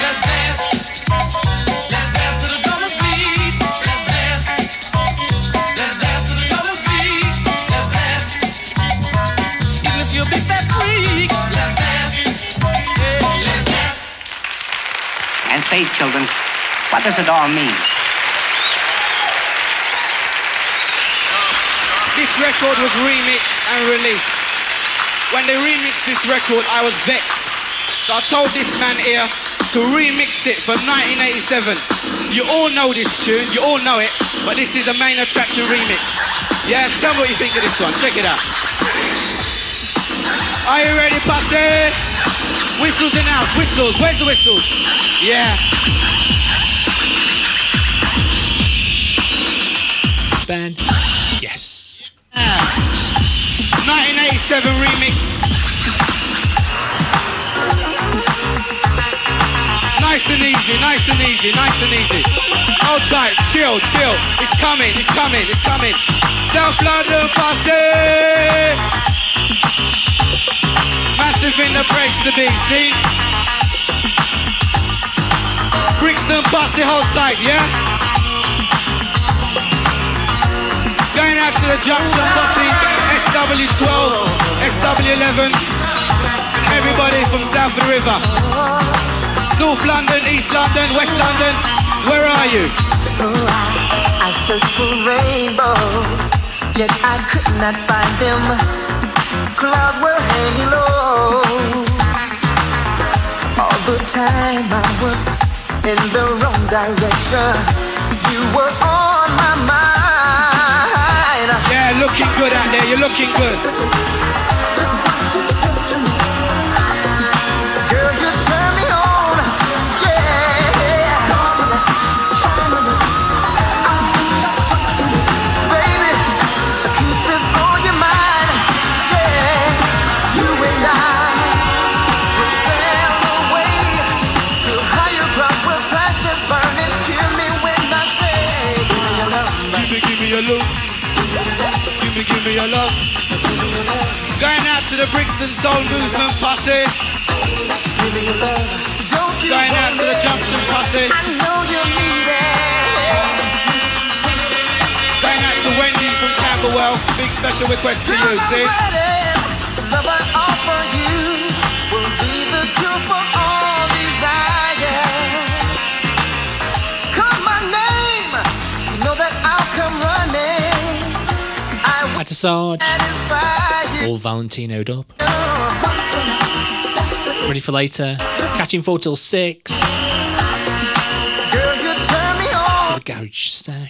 Let's dance. Let's dance to the drummer's beat. Let's dance. Let's dance to the drummer's beat. Let's dance. Even if you're a big freak. Let's dance. Yeah, let's dance.
And say, children, what does it all mean?
This record was remixed and released. When they remixed this record, I was vexed. So I told this man here to remix it for 1987. You all know this tune, you all know it, but this is a main attraction remix. Yeah, tell me what you think of this one. Check it out. Are you ready, Patsy? Whistles in house, whistles. Where's the whistles? Yeah.
Ben. Yes.
1987 remix. Nice and easy, nice and easy, nice and easy. Hold tight, chill, chill. It's coming, it's coming, it's coming. South London posse. Massive in the place to be, see? Brixton posse, hold tight, yeah? Going out to the junction posse, SW12, SW11, Everybody from south the river. North London, East London, West London. Where are you?
I searched for rainbows, yet I could not find them. Clouds were hanging low. All the time I was in the wrong direction. You were
looking good out there. You're looking good.
Girl, you turn me on. Yeah. Baby, keep this on your mind. Yeah. You and I will sail away to higher ground where passion's burning. Hear me when I say, give me your love.
Give me, your love. Give me, give me your love. Going out to the Brixton Soul Movement posse. Going out to the Junction posse.
I know you need it.
Going out to Wendy from Camberwell. Big special request to you, see?
I
At a Sarge, all Valentinoed up. Ready for later. Catching 4 till 6.
Girl, you turn me on.
The garage stash.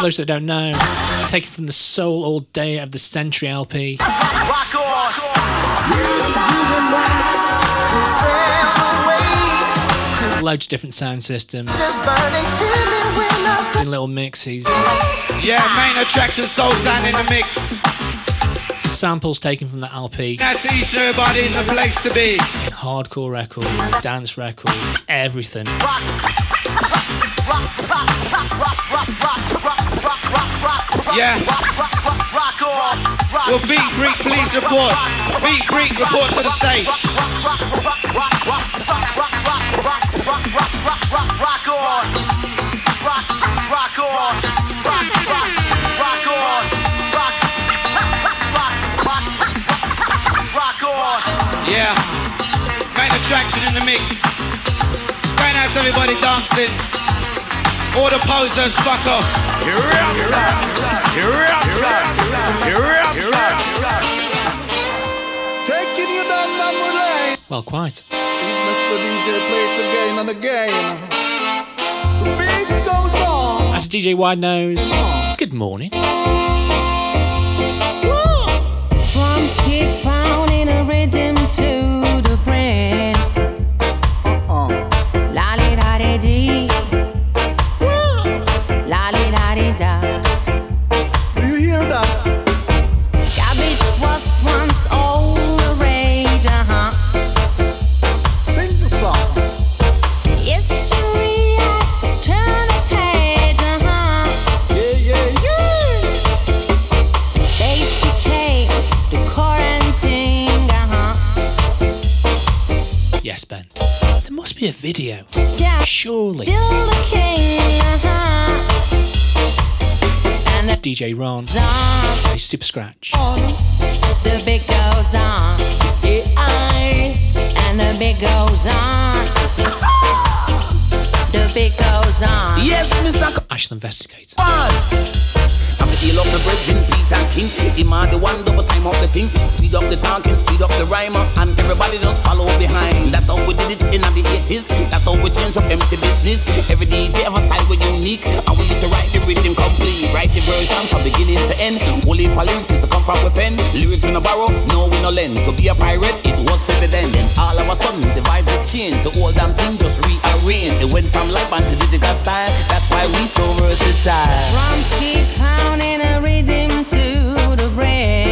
For those that don't know, it's taken from the Soul All Day of the Century LP.
Rock on.
Loads of different sound systems,
Just burning, hear me when I say
doing little mixes,
Yeah, main attraction soul sound in the mix.
samples taken from the LP,
That's each and everybody in the place to be.
hardcore records, dance records, everything.
Rock on.
Well, Beat Greek police report. Beat Greek report to the stage.
Rock on. Rock, rock on. Rock, rock, rock on. Rock, rock, rock, rock on.
Yeah. Main attraction in the mix. Out to everybody dancing. All the posers, fuck off.
You're up, you're up, you're up, you're up, you're up.
Taking you down memory lane.
Well, quite.
Mr. DJ play it again and again. The beat goes on.
As DJ Wide Nose, good morning. Video. Surely.
Still the king, uh-huh. And the
DJ Ron,
on,
a Super Scratch.
the bit goes on. AI, and the bit goes on. The bit goes on.
Yes, Mr.
Ashland Investigator.
I'm heal up the bridge in Peter King. Demand the one double time up the thing. Speed up the talking, speed
up the rhymer and everybody just follow behind. That's how we did it in the 80s. That's how we change up MC business. Every DJ have a style we unique, and we used to write the rhythm complete, write the version from beginning to end. Only lyrics used to come from a pen. Lyrics we no borrow, no we no lend. To be a pirate, it was for then. Then all of a sudden the vibes have changed. The whole damn thing just rearranged. It went from live band to digital style. That's why we so versatile.
Drums keep pounding a rhythm to the brain.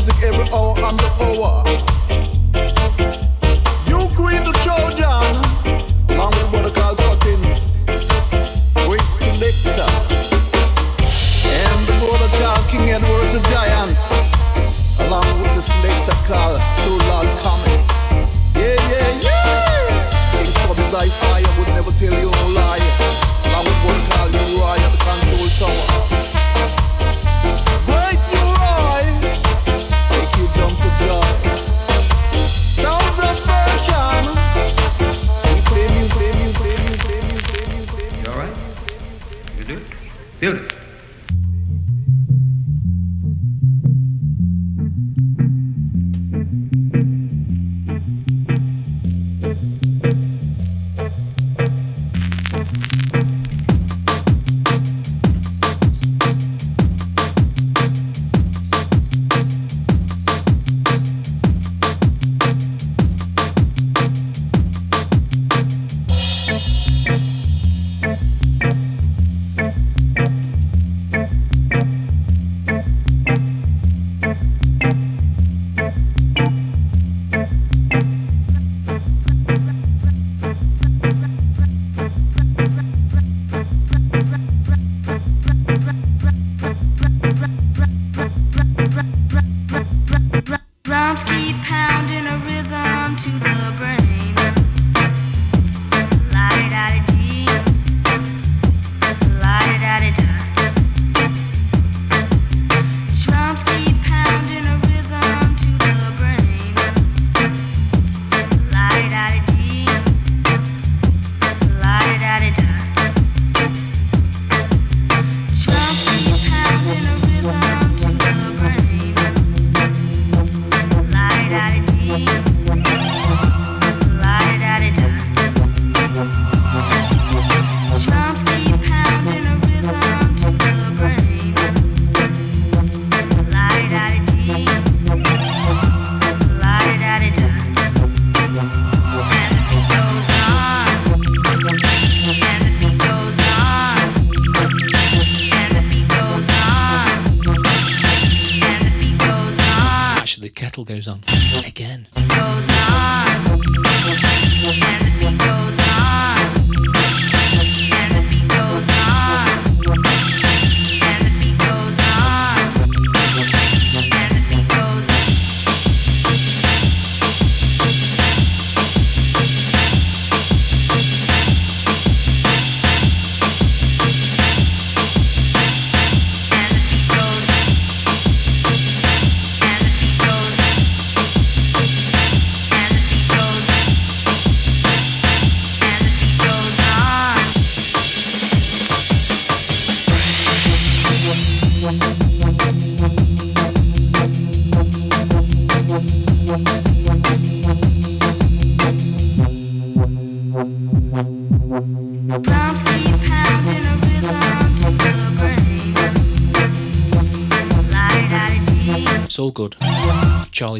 Music every hour on oh, the hour.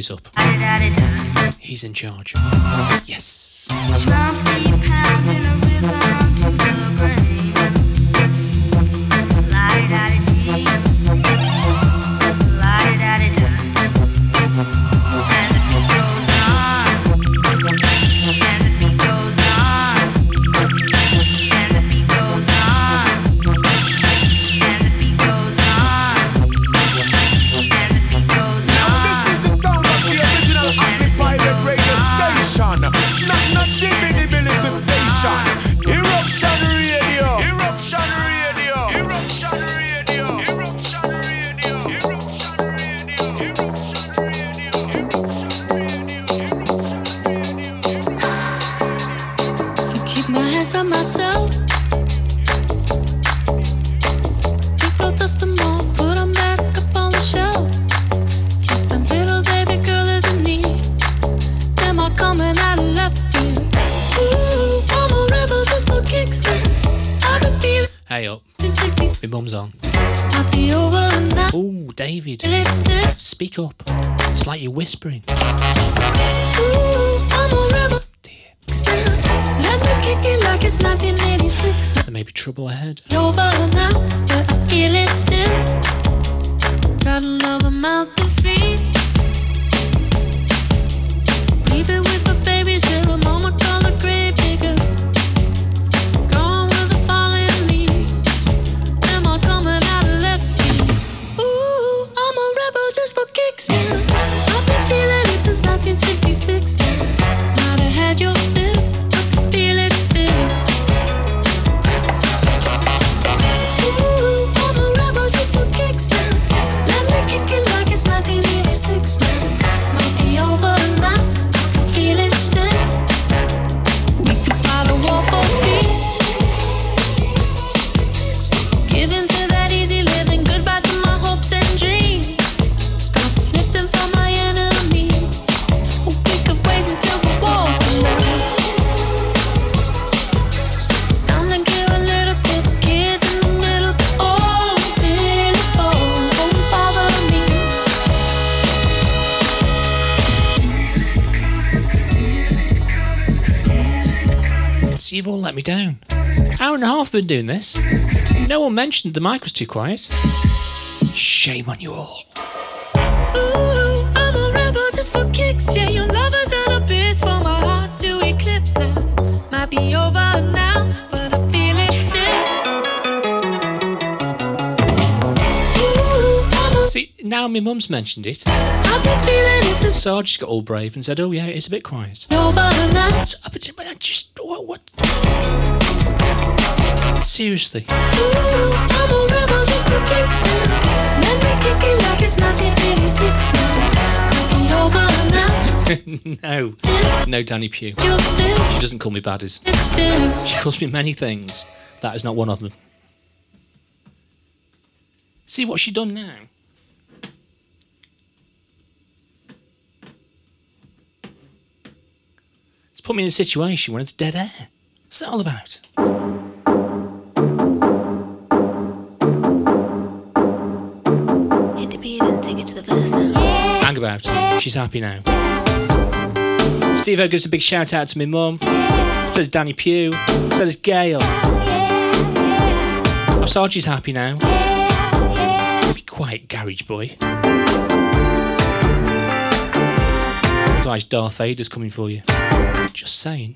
Up. He's in charge. Yes.
Not not dibby little station.
60s.
On.
I'll be over now.
Ooh, David. Speak up. It's like you're whispering.
Ooh, I'm a rebel. Still, let me kick it like it's 1986.
There may be trouble ahead.
over now, but I feel it still. Got another mouth to feed. Leave it with the babies till the mama call the grave digger. Now. I've been feeling it since 1966 now. Might have had your fill,
you've all let me down. Hour and a half been doing this. No one mentioned the mic was too quiet. Shame on you all.
Ooh, I'm a rebel just for kicks. Yeah, your lover's an abyss for my heart to eclipse now. Might be over now
my mum's mentioned it.
I've been feeling it since
So I just got all brave and said, oh yeah, it's a bit quiet. So, but, I just, what, what? Seriously.
Ooh, I'm a rebel just for kicks now. Let me kick it like it's 1986 now. Might be over now.
no. No, Danny Pugh. She doesn't call me baddies. She calls me many things. That is not one of them. See what she done now? Put me in a situation where it's dead air. What's that all about?
Hit the beat and take it to the verse now.
Hang about. She's happy now. Steve O gives a big shout out to my mum. So does Danny Pugh. So does Gail. Oh, Sargie's happy now. Be quiet, garage boy. Otherwise, Darth Vader's coming for you. Just saying.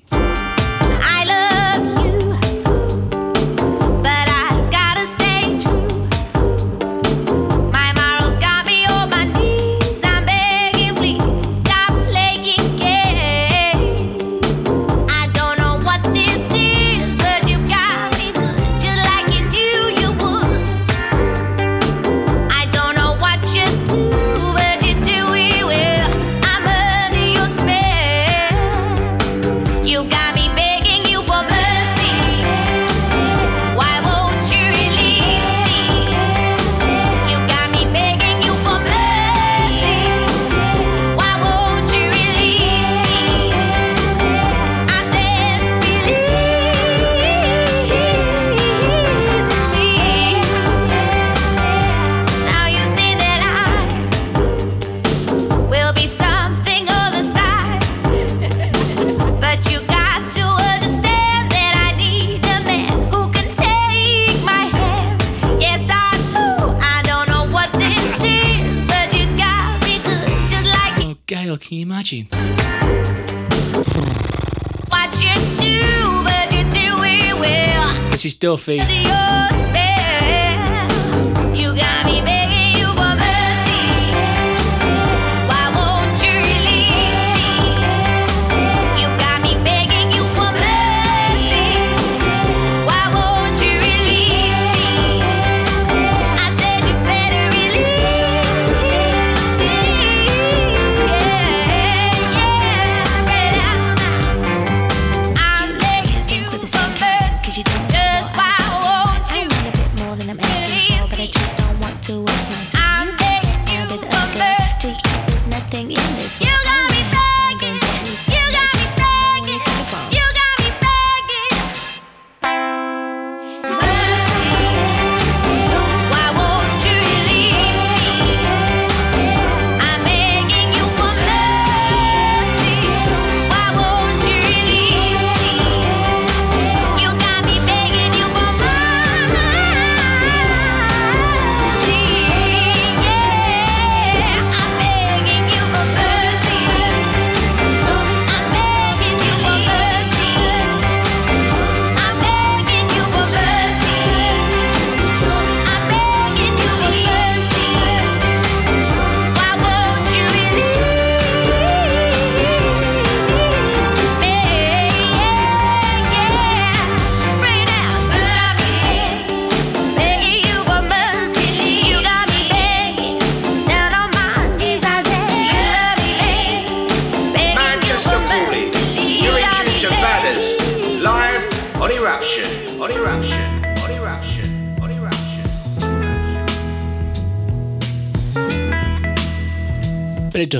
Duffy.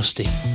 Dusty.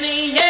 me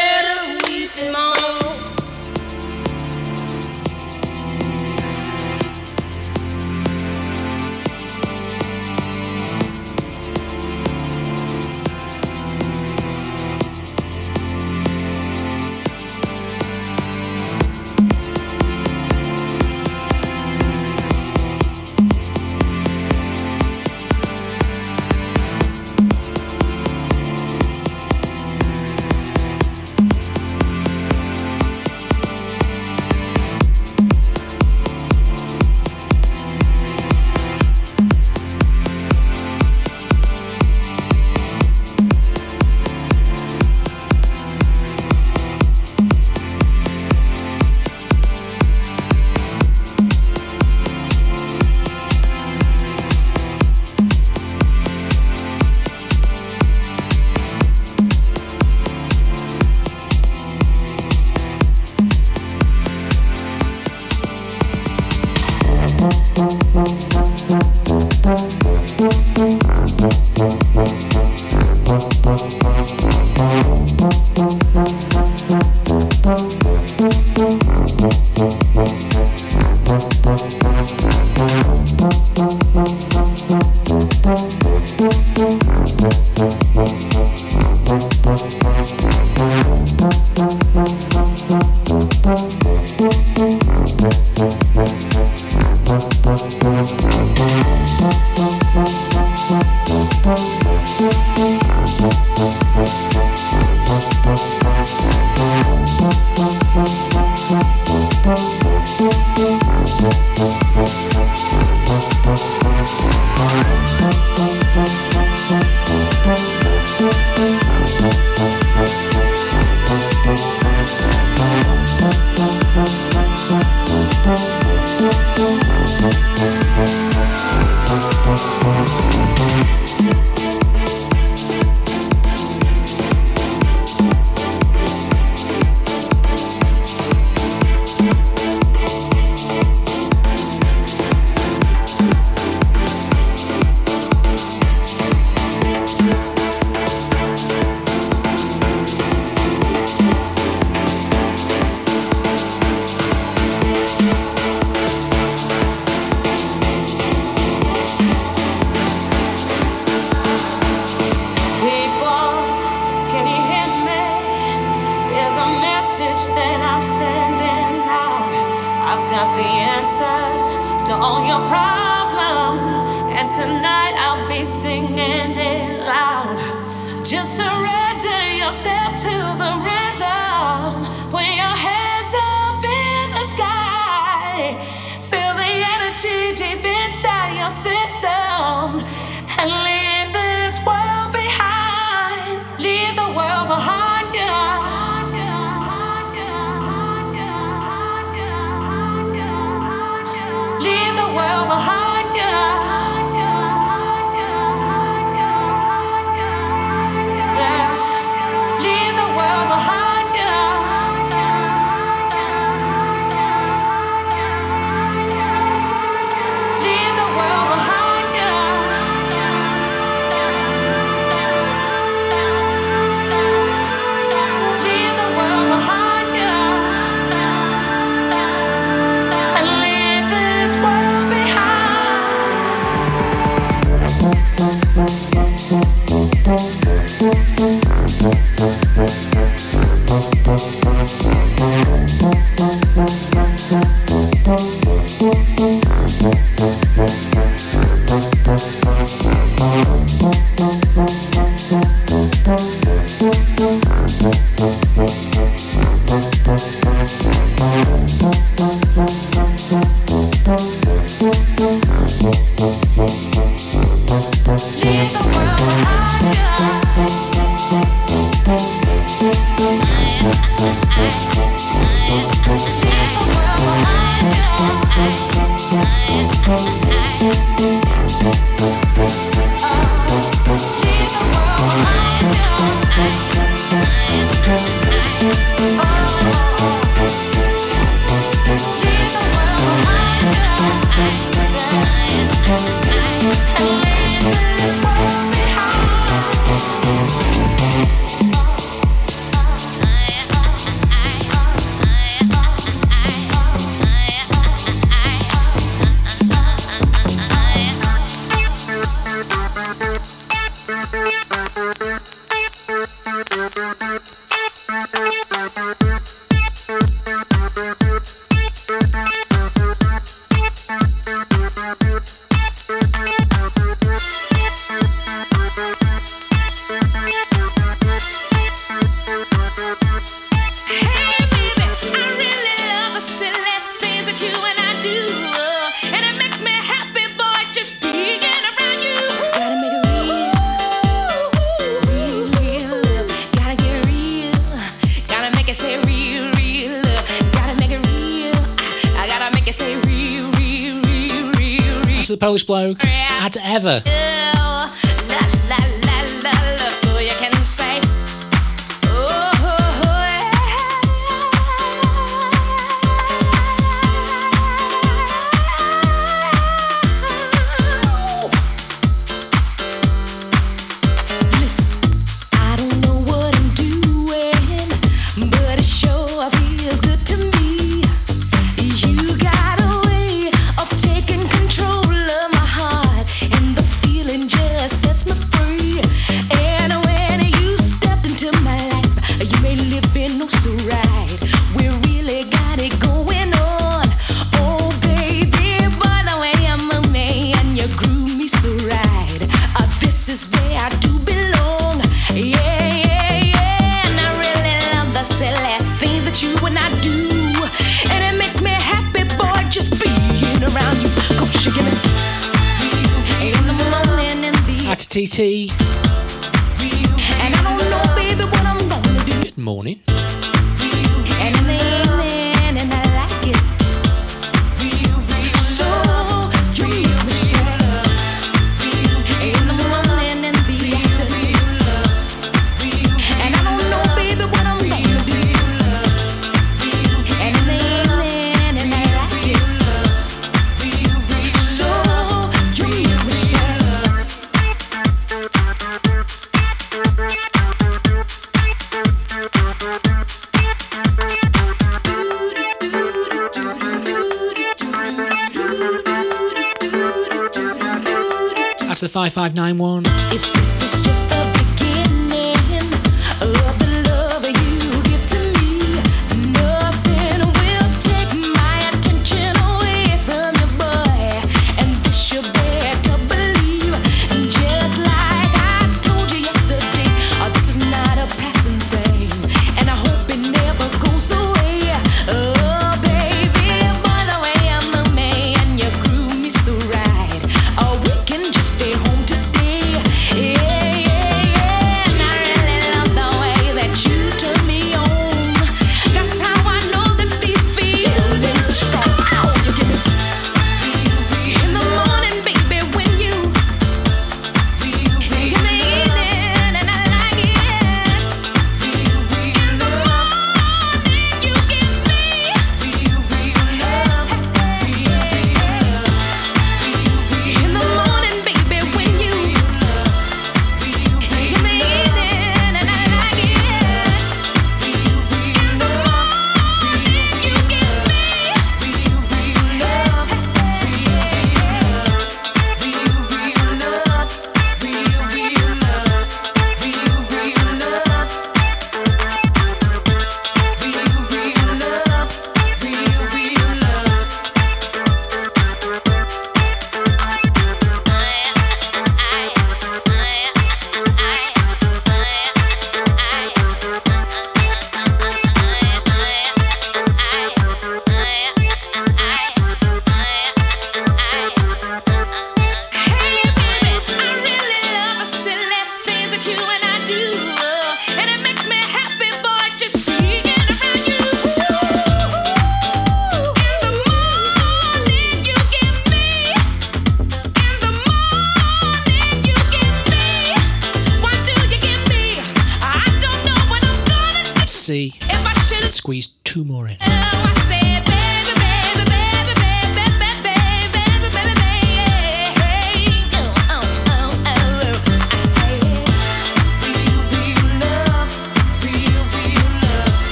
love the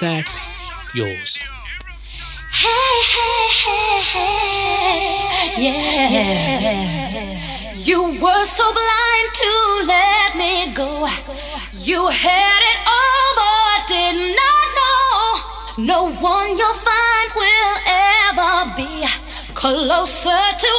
Chin set. Yours.
Hey, hey, hey, hey, yeah. You were so blind to let me go. You had it all, but did not know. No one you'll find will ever be closer to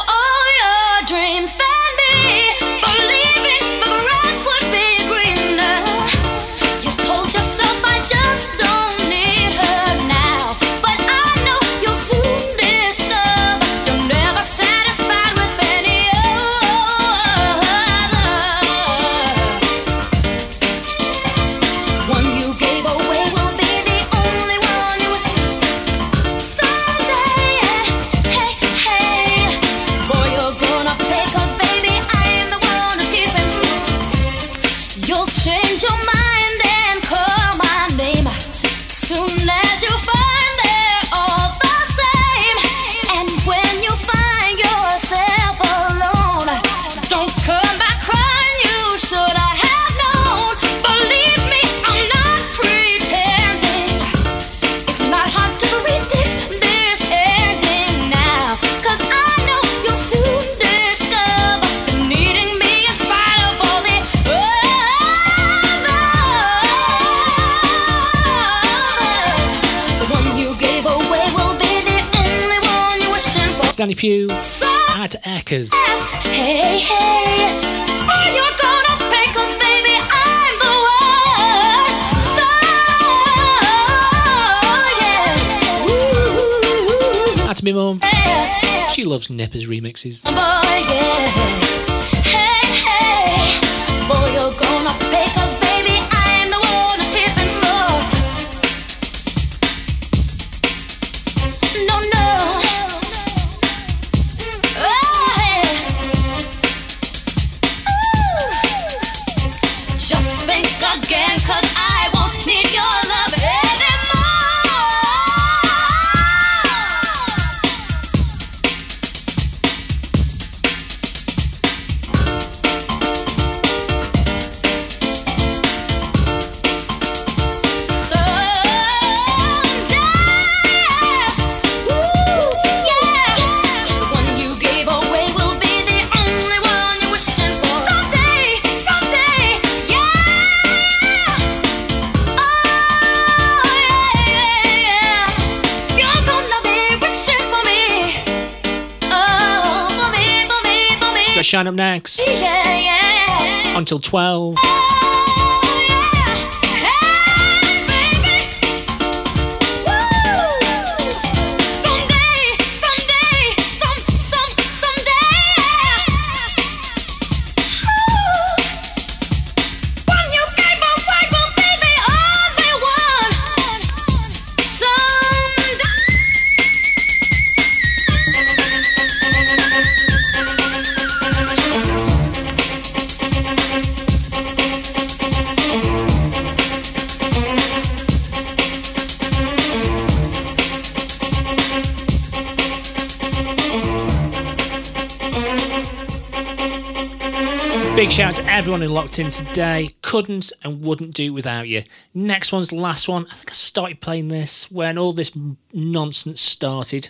At Eckers.
Hey, hey, oh, you're gonna pay 'cause baby, I'm the one. So, yes,
At me mum. She loves Nippers remixes.
boy, yeah. Hey, hey, boy,
Up next.
Yeah, yeah.
Until 12. Shout out to everyone who locked in today. Couldn't and wouldn't do without you. Next one's the last one. I think I started playing this when all this nonsense started.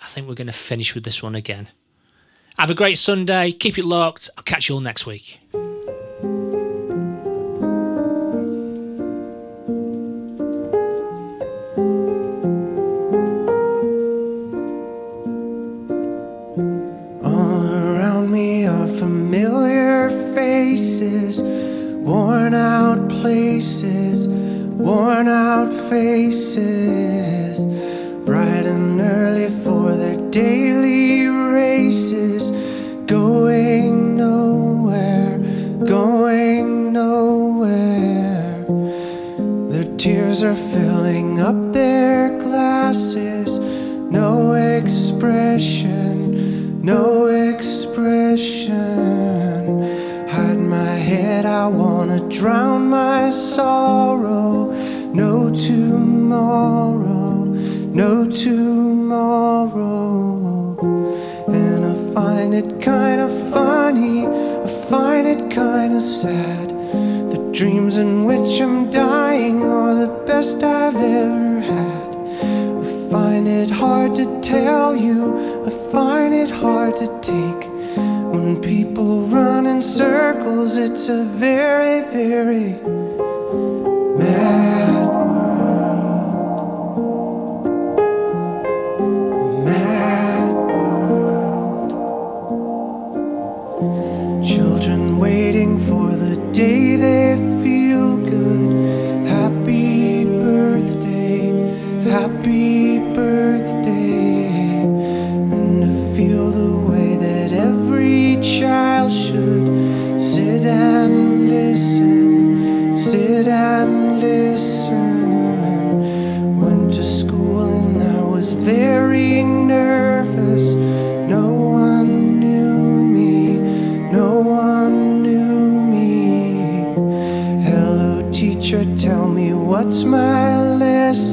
I think we're going to finish with this one again. Have a great Sunday. Keep it locked. I'll catch you all next week.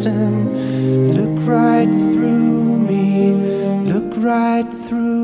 Lesson. Look right through me, look right through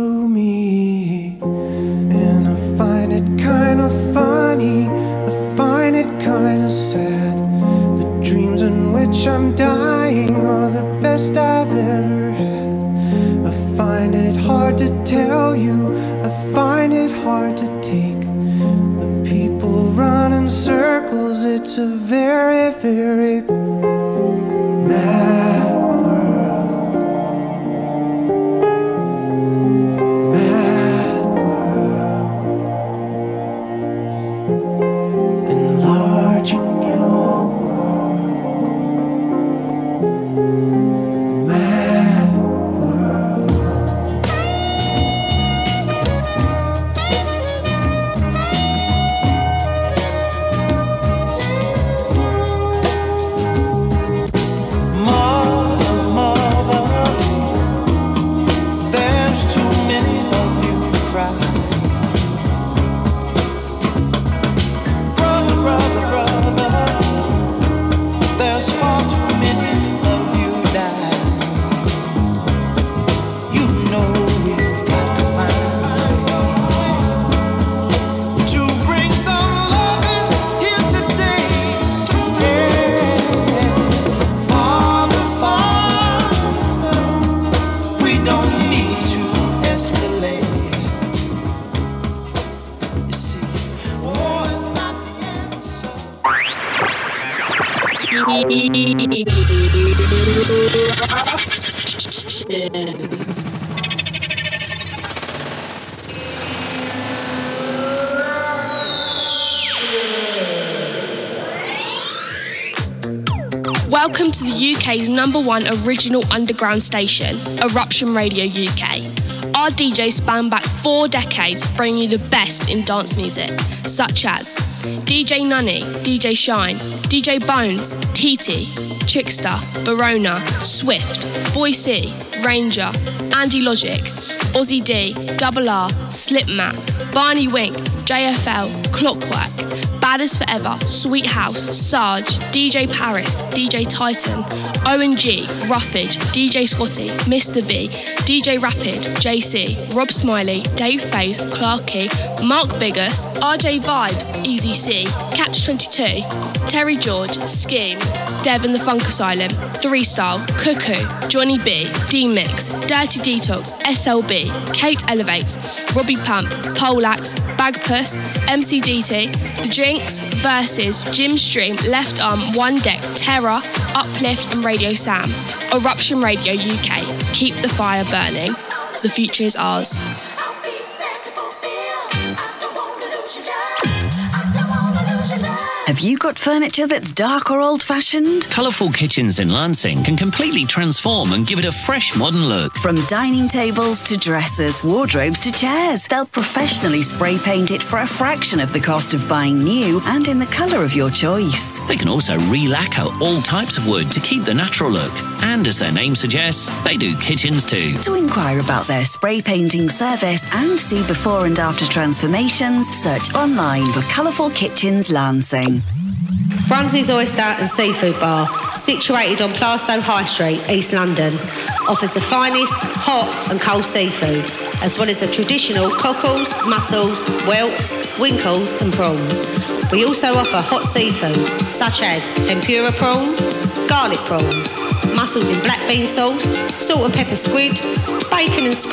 one original underground station, Eruption Radio UK. Our DJs span back four decades, bringing you the best in dance music, such as DJ Nunny, DJ Shine, DJ Bones, TT, Trickster, Barona, Swift, Boy C, Ranger, Andy Logic, Aussie D, Double R, Slipmat, Barney Wink, JFL, Clockwork, Badders Forever, Sweet House, Sarge, DJ Paris, DJ Titan, ONG, Ruffage, DJ Scotty, Mr. V, DJ Rapid, JC, Rob Smiley, Dave Faze, Clarky, Mark Biggers, RJ Vibes, Easy C, Catch 22, Terry George, Scheme, Devon the Funk Asylum, Three Style, Cuckoo, Johnny B, D Mix, Dirty Detox, SLB, Kate Elevates, Robbie Pump, Polax, Bagpuss, MCDT, The Drinks, Versus, Jim Stream, Left Arm, One Deck, Terror, Uplift, and Radio Sam. Eruption Radio UK. Keep the fire burning. The future is ours.
Have you got furniture that's dark or old fashioned?
Colourful Kitchens in Lansing can completely transform and give it a fresh modern look.
From dining tables to dressers, wardrobes to chairs, they'll professionally spray paint it for a fraction of the cost of buying new and in the colour of your choice.
They can also re-lacquer all types of wood to keep the natural look. And as their name suggests, they do kitchens too.
To inquire about their spray painting service and see before and after transformations, search online for Colourful Kitchens Lansing.
Brunsey's Oyster and Seafood Bar, situated on Plaistow High Street, East London, offers the finest hot and cold seafood, as well as the traditional cockles, mussels, whelks, winkles, and prawns. We also offer hot seafood, such as tempura prawns, garlic prawns, mussels in black bean sauce, salt and pepper squid, bacon and scallop